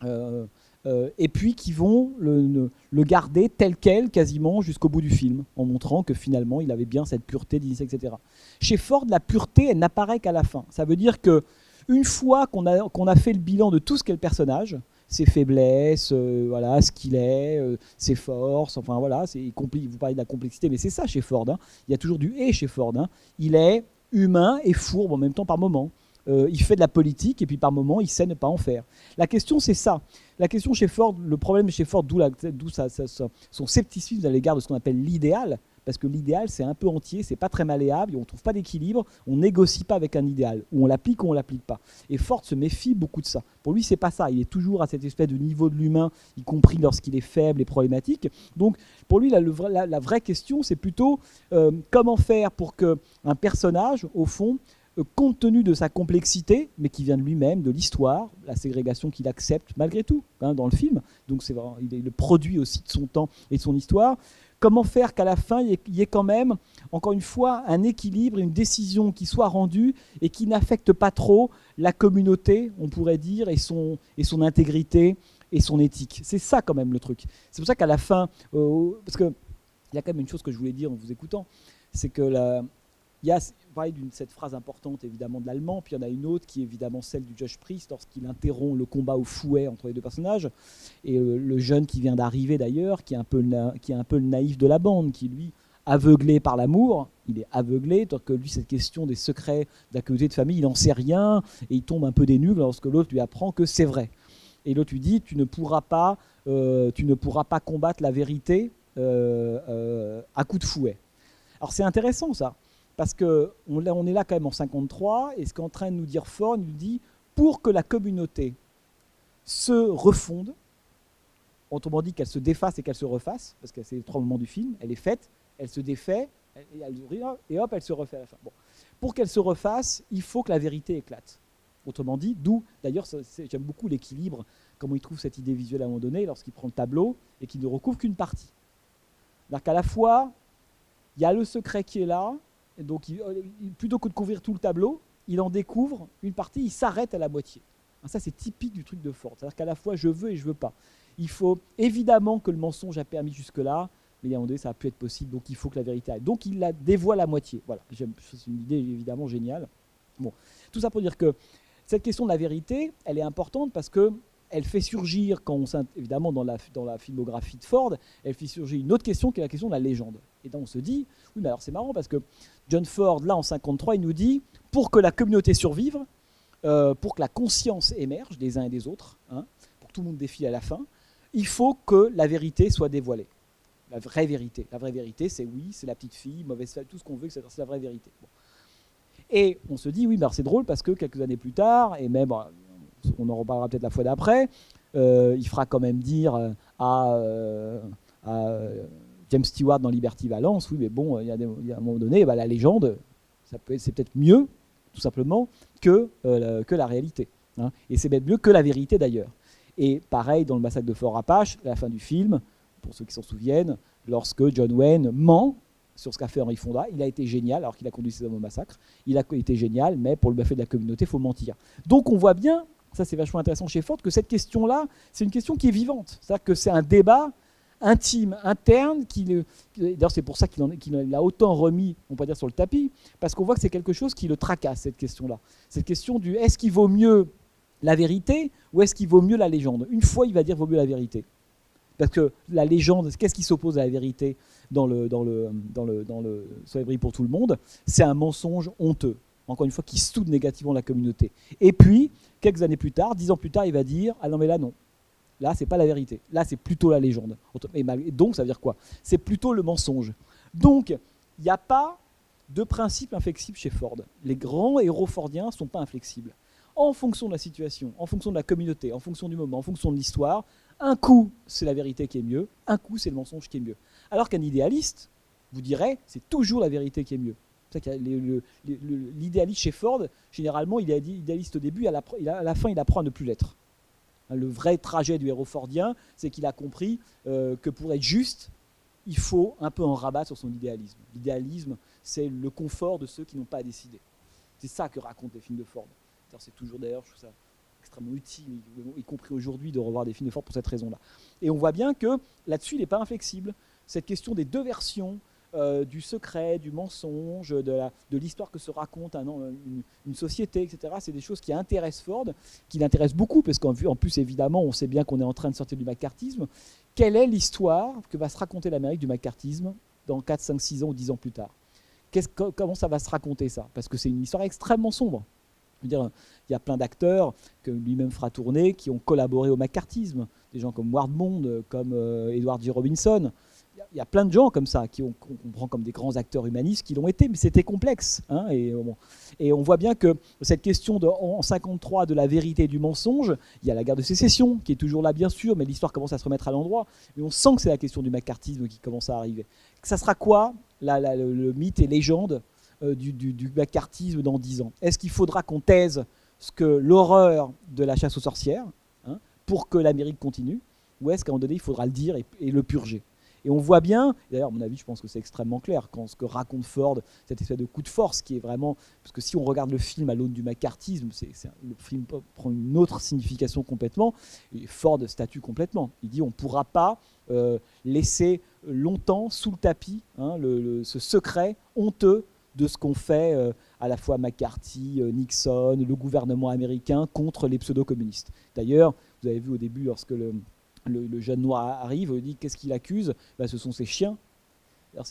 et puis qui vont le, garder tel quel quasiment jusqu'au bout du film, en montrant que finalement il avait bien cette pureté d'initié, etc. Chez Ford, la pureté, elle n'apparaît qu'à la fin. Ça veut dire que une fois qu'on a, fait le bilan de tout ce qu'est le personnage, ses faiblesses, euh, voilà, ce qu'il est, euh, ses forces, enfin voilà, c'est vous parlez de la complexité, mais c'est ça chez Ford. hein. Il y a toujours du et chez Ford. hein. Il est humain et fourbe en même temps par moment. Euh, il fait de la politique et puis par moment il sait ne pas en faire. La question c'est ça. La question chez Ford, le problème chez Ford, d'où son scepticisme à l'égard de ce qu'on appelle l'idéal, parce que l'idéal c'est un peu entier, c'est pas très malléable, on trouve pas d'équilibre, on négocie pas avec un idéal, ou on l'applique ou on l'applique pas. Et Ford se méfie beaucoup de ça. Pour lui c'est pas ça, il est toujours à cette espèce de niveau de l'humain, y compris lorsqu'il est faible et problématique. Donc pour lui la, vraie question c'est plutôt euh, comment faire pour que un personnage, au fond, compte tenu de sa complexité, mais qui vient de lui-même, de l'histoire, la ségrégation qu'il accepte malgré tout hein, dans le film. Donc c'est vraiment, il est le produit aussi de son temps et de son histoire. Comment faire qu'à la fin, il y ait- quand même, encore une fois, un équilibre, une décision qui soit rendue et qui n'affecte pas trop la communauté, on pourrait dire, et son, et son intégrité et son éthique. C'est ça quand même le truc. C'est pour ça qu'à la fin, euh, parce que il y a quand même une chose que je voulais dire en vous écoutant, c'est que la, il y a parlez d'une cette phrase importante évidemment de l'allemand, puis il y en a une autre qui est évidemment celle du Judge Priest lorsqu'il interrompt le combat au fouet entre les deux personnages et le jeune qui vient d'arriver d'ailleurs, qui est un peu le qui est un peu le naïf de la bande, qui lui aveuglé par l'amour, il est aveuglé, tant que lui cette question des secrets de la communauté de famille, il n'en sait rien et il tombe un peu des lorsque l'autre lui apprend que c'est vrai. Et l'autre lui dit tu ne pourras pas euh, tu ne pourras pas combattre la vérité euh, euh, à coup de fouet. Alors c'est intéressant ça, parce que on, est là quand même en 53, et ce qu'est en train de nous dire Ford, il nous dit, pour que la communauté se refonde, autrement dit qu'elle se défasse et qu'elle se refasse, parce que c'est les trois moments du film, elle est faite, elle se défait, et, hop, elle se refait à la fin. Pour qu'elle se refasse, il faut que la vérité éclate. Autrement dit, d'où, d'ailleurs, j'aime beaucoup l'équilibre, comment il trouve cette idée visuelle à un moment donné, lorsqu'il prend le tableau et qu'il ne recouvre qu'une partie. C'est-à-dire qu'à la fois, il y a le secret qui est là, donc il- plutôt que de couvrir tout le tableau, il en découvre une partie, il s'arrête à la moitié. Ah, Ça, c'est typique du truc de Ford. C'est-à-dire qu'à la fois, je veux et je veux pas. Il faut évidemment que le mensonge a permis jusque-là, mais à un moment donné, ça a pu être possible, donc il faut que la vérité aille. Donc il la dévoile à moitié. Voilà, c'est une idée évidemment géniale. Bon, tout ça pour dire que cette question de la vérité, elle est importante parce que elle fait surgir, quand on évidemment dans la, dans la filmographie de Ford, elle fait surgir une autre question qui est la question de la légende. Et donc on se dit, oui, mais alors c'est marrant parce que John Ford, là en 53, il nous dit, pour que la communauté survive, euh, pour que la conscience émerge des uns et des autres, hein, pour que tout le monde défile à la fin, il faut que la vérité soit dévoilée. La vraie vérité. La vraie vérité, c'est oui, c'est la petite fille, mauvaise femme, tout ce qu'on veut, c'est la vraie vérité. Et on se dit, oui, alors c'est drôle parce que quelques années plus tard, et même, euh, on en reparlera peut-être la fois d'après, euh, il fera quand même dire à, James Stewart dans Liberty Valence, oui, mais bon, il y a, un moment donné, bah, la légende, ça peut c'est peut-être mieux, tout simplement, que, euh, la, réalité. hein. Et c'est peut-être mieux que la vérité d'ailleurs. Et pareil, dans le massacre de Fort Apache, à la fin du film, pour ceux qui s'en souviennent, lorsque John Wayne ment sur ce qu'a fait Henry Fonda, il a été génial, alors qu'il a conduit ses hommes au massacre, il a été génial, mais pour le bienfait de la communauté, il faut mentir. Donc on voit bien, ça c'est vachement intéressant chez Ford, que cette question-là, c'est une question qui est vivante. C'est-à-dire que c'est un débat intime, interne, d'ailleurs c'est pour ça qu'il l'a autant remis, on peut dire, sur le tapis, parce qu'on voit que c'est quelque chose qui le tracasse, cette question-là. Cette question du est-ce qu'il vaut mieux la vérité ou est-ce qu'il vaut mieux la légende? Une fois, il va dire vaut mieux la vérité. Parce que la légende, qu'est-ce qui s'oppose à la vérité dans le, dans le, dans le, dans le pour tout le monde? C'est un mensonge honteux, encore une fois, qui soude négativement la communauté. Et puis, quelques années plus tard, dix ans plus tard, il va dire Ah non, mais là, non. Là, c'est pas la vérité. Là, c'est plutôt la légende. Et donc, ça veut dire quoi? C'est plutôt le mensonge. Donc, il n'y a pas de principe inflexible chez Ford. Les grands héros fordiens ne sont pas inflexibles. en fonction de la situation, en fonction de la communauté, en fonction du moment, en fonction de l'histoire, un coup c'est la vérité qui est mieux, un coup c'est le mensonge qui est mieux. Alors qu'un idéaliste vous dirait c'est toujours la vérité qui est mieux. L'idéaliste chez Ford, généralement, il est idéaliste au début, à la fin, il apprend à ne plus l'être. Le vrai trajet du héros fordien, c'est qu'il a compris euh, que pour être juste, il faut un peu en rabattre sur son idéalisme. L'idéalisme, c'est le confort de ceux qui n'ont pas décidé. C'est ça que racontent les films de Ford. C'est toujours d'ailleurs, je trouve ça extrêmement utile, y compris aujourd'hui, de revoir des films de Ford pour cette raison-là. Et on voit bien que là-dessus, il n'est pas inflexible. Cette question des deux versions, euh, du secret, du mensonge, de l'histoire que se raconte une, société, etc. C'est des choses qui intéressent Ford, qui l'intéressent beaucoup, parce qu'en plus, évidemment, on sait bien qu'on est en train de sortir du macartisme. Quelle est l'histoire que va se raconter l'Amérique du macartisme dans 4, 5, 6 ans ou 10 ans plus tard? Comment ça va se raconter ça? Parce que c'est une histoire extrêmement sombre. il y a plein d'acteurs que lui-même fera tourner qui ont collaboré au macartisme, des gens comme Ward Bond, comme euh, Edward G. Robinson il y a plein de gens comme ça, qui on, comprend comme des grands acteurs humanistes, qui l'ont été, mais c'était complexe. Hein, et, euh, et, on voit bien que cette question de, en 53 de la vérité et du mensonge, il y a la guerre de sécession, qui est toujours là bien sûr, mais l'histoire commence à se remettre à l'endroit. Mais on sent que c'est la question du macartisme qui commence à arriver. Ça sera quoi le, mythe et légende euh, du, du, macartisme dans 10 ans? Est-ce qu'il faudra qu'on taise ce que l'horreur de la chasse aux sorcières hein, pour que l'Amérique continue? Ou est-ce qu'à un moment donné, il faudra le dire et le purger? Et on voit bien, d'ailleurs, à mon avis, je pense que c'est extrêmement clair, quand ce que raconte Ford, cette espèce de coup de force qui est vraiment. Parce que si on regarde le film à l'aune du macartisme, le film prend une autre signification complètement. Et Ford statue complètement. Il dit on ne pourra pas euh, laisser longtemps sous le tapis hein, ce secret honteux de ce qu'ont fait euh, à la fois McCarthy, euh, Nixon, le gouvernement américain contre les pseudo-communistes. D'ailleurs, vous avez vu au début, lorsque le, le, jeune noir arrive, dit qu'est-ce qu'il accuse? Bah, Ce sont ses chiens. Bah,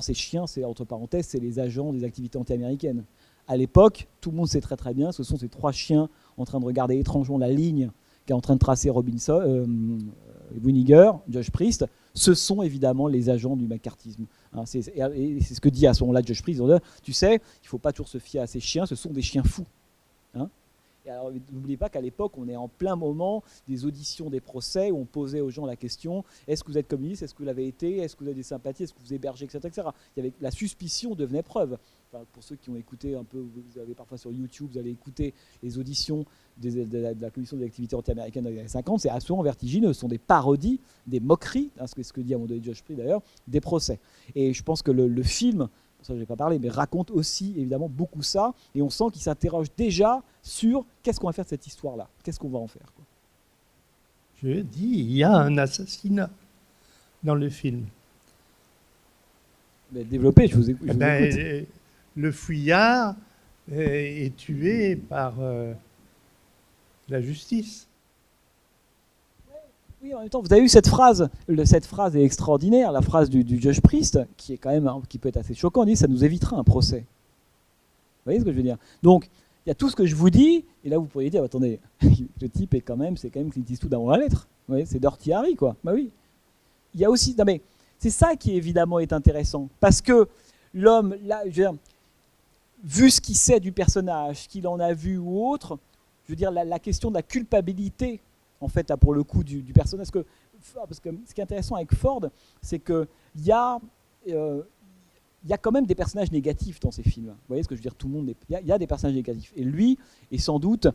ces chiens, c'est entre parenthèses, c'est les agents des activités anti-américaines. À l'époque, tout le monde sait très très bien, ce sont ces trois chiens en train de regarder étrangement la ligne qu'est en train de tracer Robinson, euh, Winiger, Josh Priest. Ce sont évidemment les agents du macartisme. Hein, c'est, et c'est ce que dit à ce moment-là Josh Priest. Tu sais, il ne faut pas toujours se fier à ces chiens, ce sont des chiens fous. Hein alors, n'oubliez pas qu'à l'époque, on est en plein moment des auditions des procès où on posait aux gens la question est-ce que vous êtes communiste Est-ce que vous l'avez été Est-ce que vous avez des sympathies Est-ce que vous hébergez etc., etc. Il y avait, la suspicion devenait preuve. pour ceux qui ont écouté un peu, vous avez parfois sur YouTube, vous allez écouter les auditions de, la, commission des activités anti-américaines dans les années 50, c'est absolument vertigineux. Ce sont des parodies, des moqueries, hein, ce, que, dit à mon donné Josh Free d'ailleurs, des procès. Et je pense que le film ça je n'ai pas parlé, mais raconte aussi évidemment beaucoup ça, et on sent qu'il s'interroge déjà sur qu'est-ce qu'on va faire de cette histoire-là, qu'est-ce qu'on va en faire. Je dis, il y a un assassinat dans le film. Mais développez, je vous, écoute. Ben, le fouillard est tué par euh, la justice. Oui, en même temps, vous avez eu cette phrase. cette phrase est extraordinaire, la phrase du, du Judge Priest, qui est quand même, qui peut être assez choquant. Il dit, ça nous évitera un procès. Vous voyez ce que je veux dire? Donc, il y a tout ce que je vous dis, et là vous pourriez dire, attendez, le type est quand même, c'est quand même Clint Eastwood avant la lettre. Vous voyez, c'est Dirty Harry, quoi. Bah oui. Il y a aussi, non mais, c'est ça qui évidemment est intéressant, parce que l'homme, là, vu ce qu'il sait du personnage, qu'il en a vu ou autre, je veux dire, la question de la culpabilité en fait, pour le coup, du, personnage. Parce que, ce qui est intéressant avec Ford, c'est qu'il y a. Euh, y a quand même des personnages négatifs dans ces films. Vous voyez ce que je veux dire? Tout le monde, il y, a, des personnages négatifs. Et lui est sans doute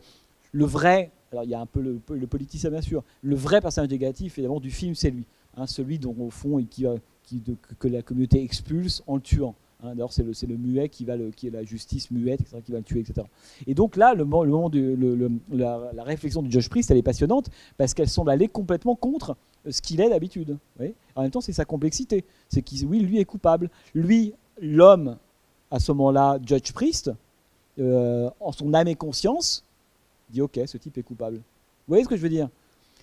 le vrai. Alors il y a un peu le, politicien bien sûr. Le vrai personnage négatif évidemment du film, c'est lui, hein, celui dont au fond qui, qui que la communauté expulse en le tuant. Hein, D'ailleurs, c'est le, muet qui va qui est la justice muette, qui va le tuer, etc. Et donc là, le, moment de la, réflexion du Josh Priest, elle est passionnante parce qu'elle semble aller complètement contre ce qu'il est d'habitude. En même temps, c'est sa complexité. C'est qu'il, oui, lui est coupable. Lui, l'homme, à ce moment-là, Judge Priest, euh, en son âme et conscience, dit ok, ce type est coupable. Vous voyez ce que je veux dire?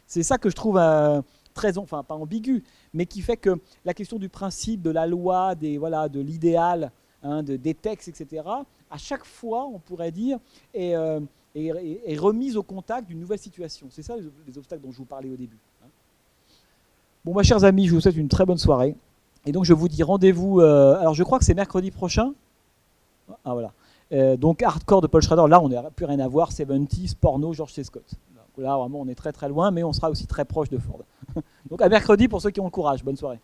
C'est ça que je trouve euh, très, enfin pas ambigu, mais qui fait que la question du principe, de la loi, des, voilà, de l'idéal, hein, de, des textes, etc., à chaque fois, on pourrait dire, est, euh, est, remise au contact d'une nouvelle situation. C'est ça les, obstacles dont je vous parlais au début. Hein. Bon, mes chers amis, je vous souhaite une très bonne soirée. Et donc, je vous dis rendez-vous. Euh, alors, je crois que c'est mercredi prochain. Ah, voilà. Euh, donc hardcore de Paul Schrader, là on n'a plus rien à voir, 70s, porno, George C. Scott. Là vraiment on est très très loin, mais on sera aussi très proche de Ford. donc à mercredi pour ceux qui ont le courage. Bonne soirée.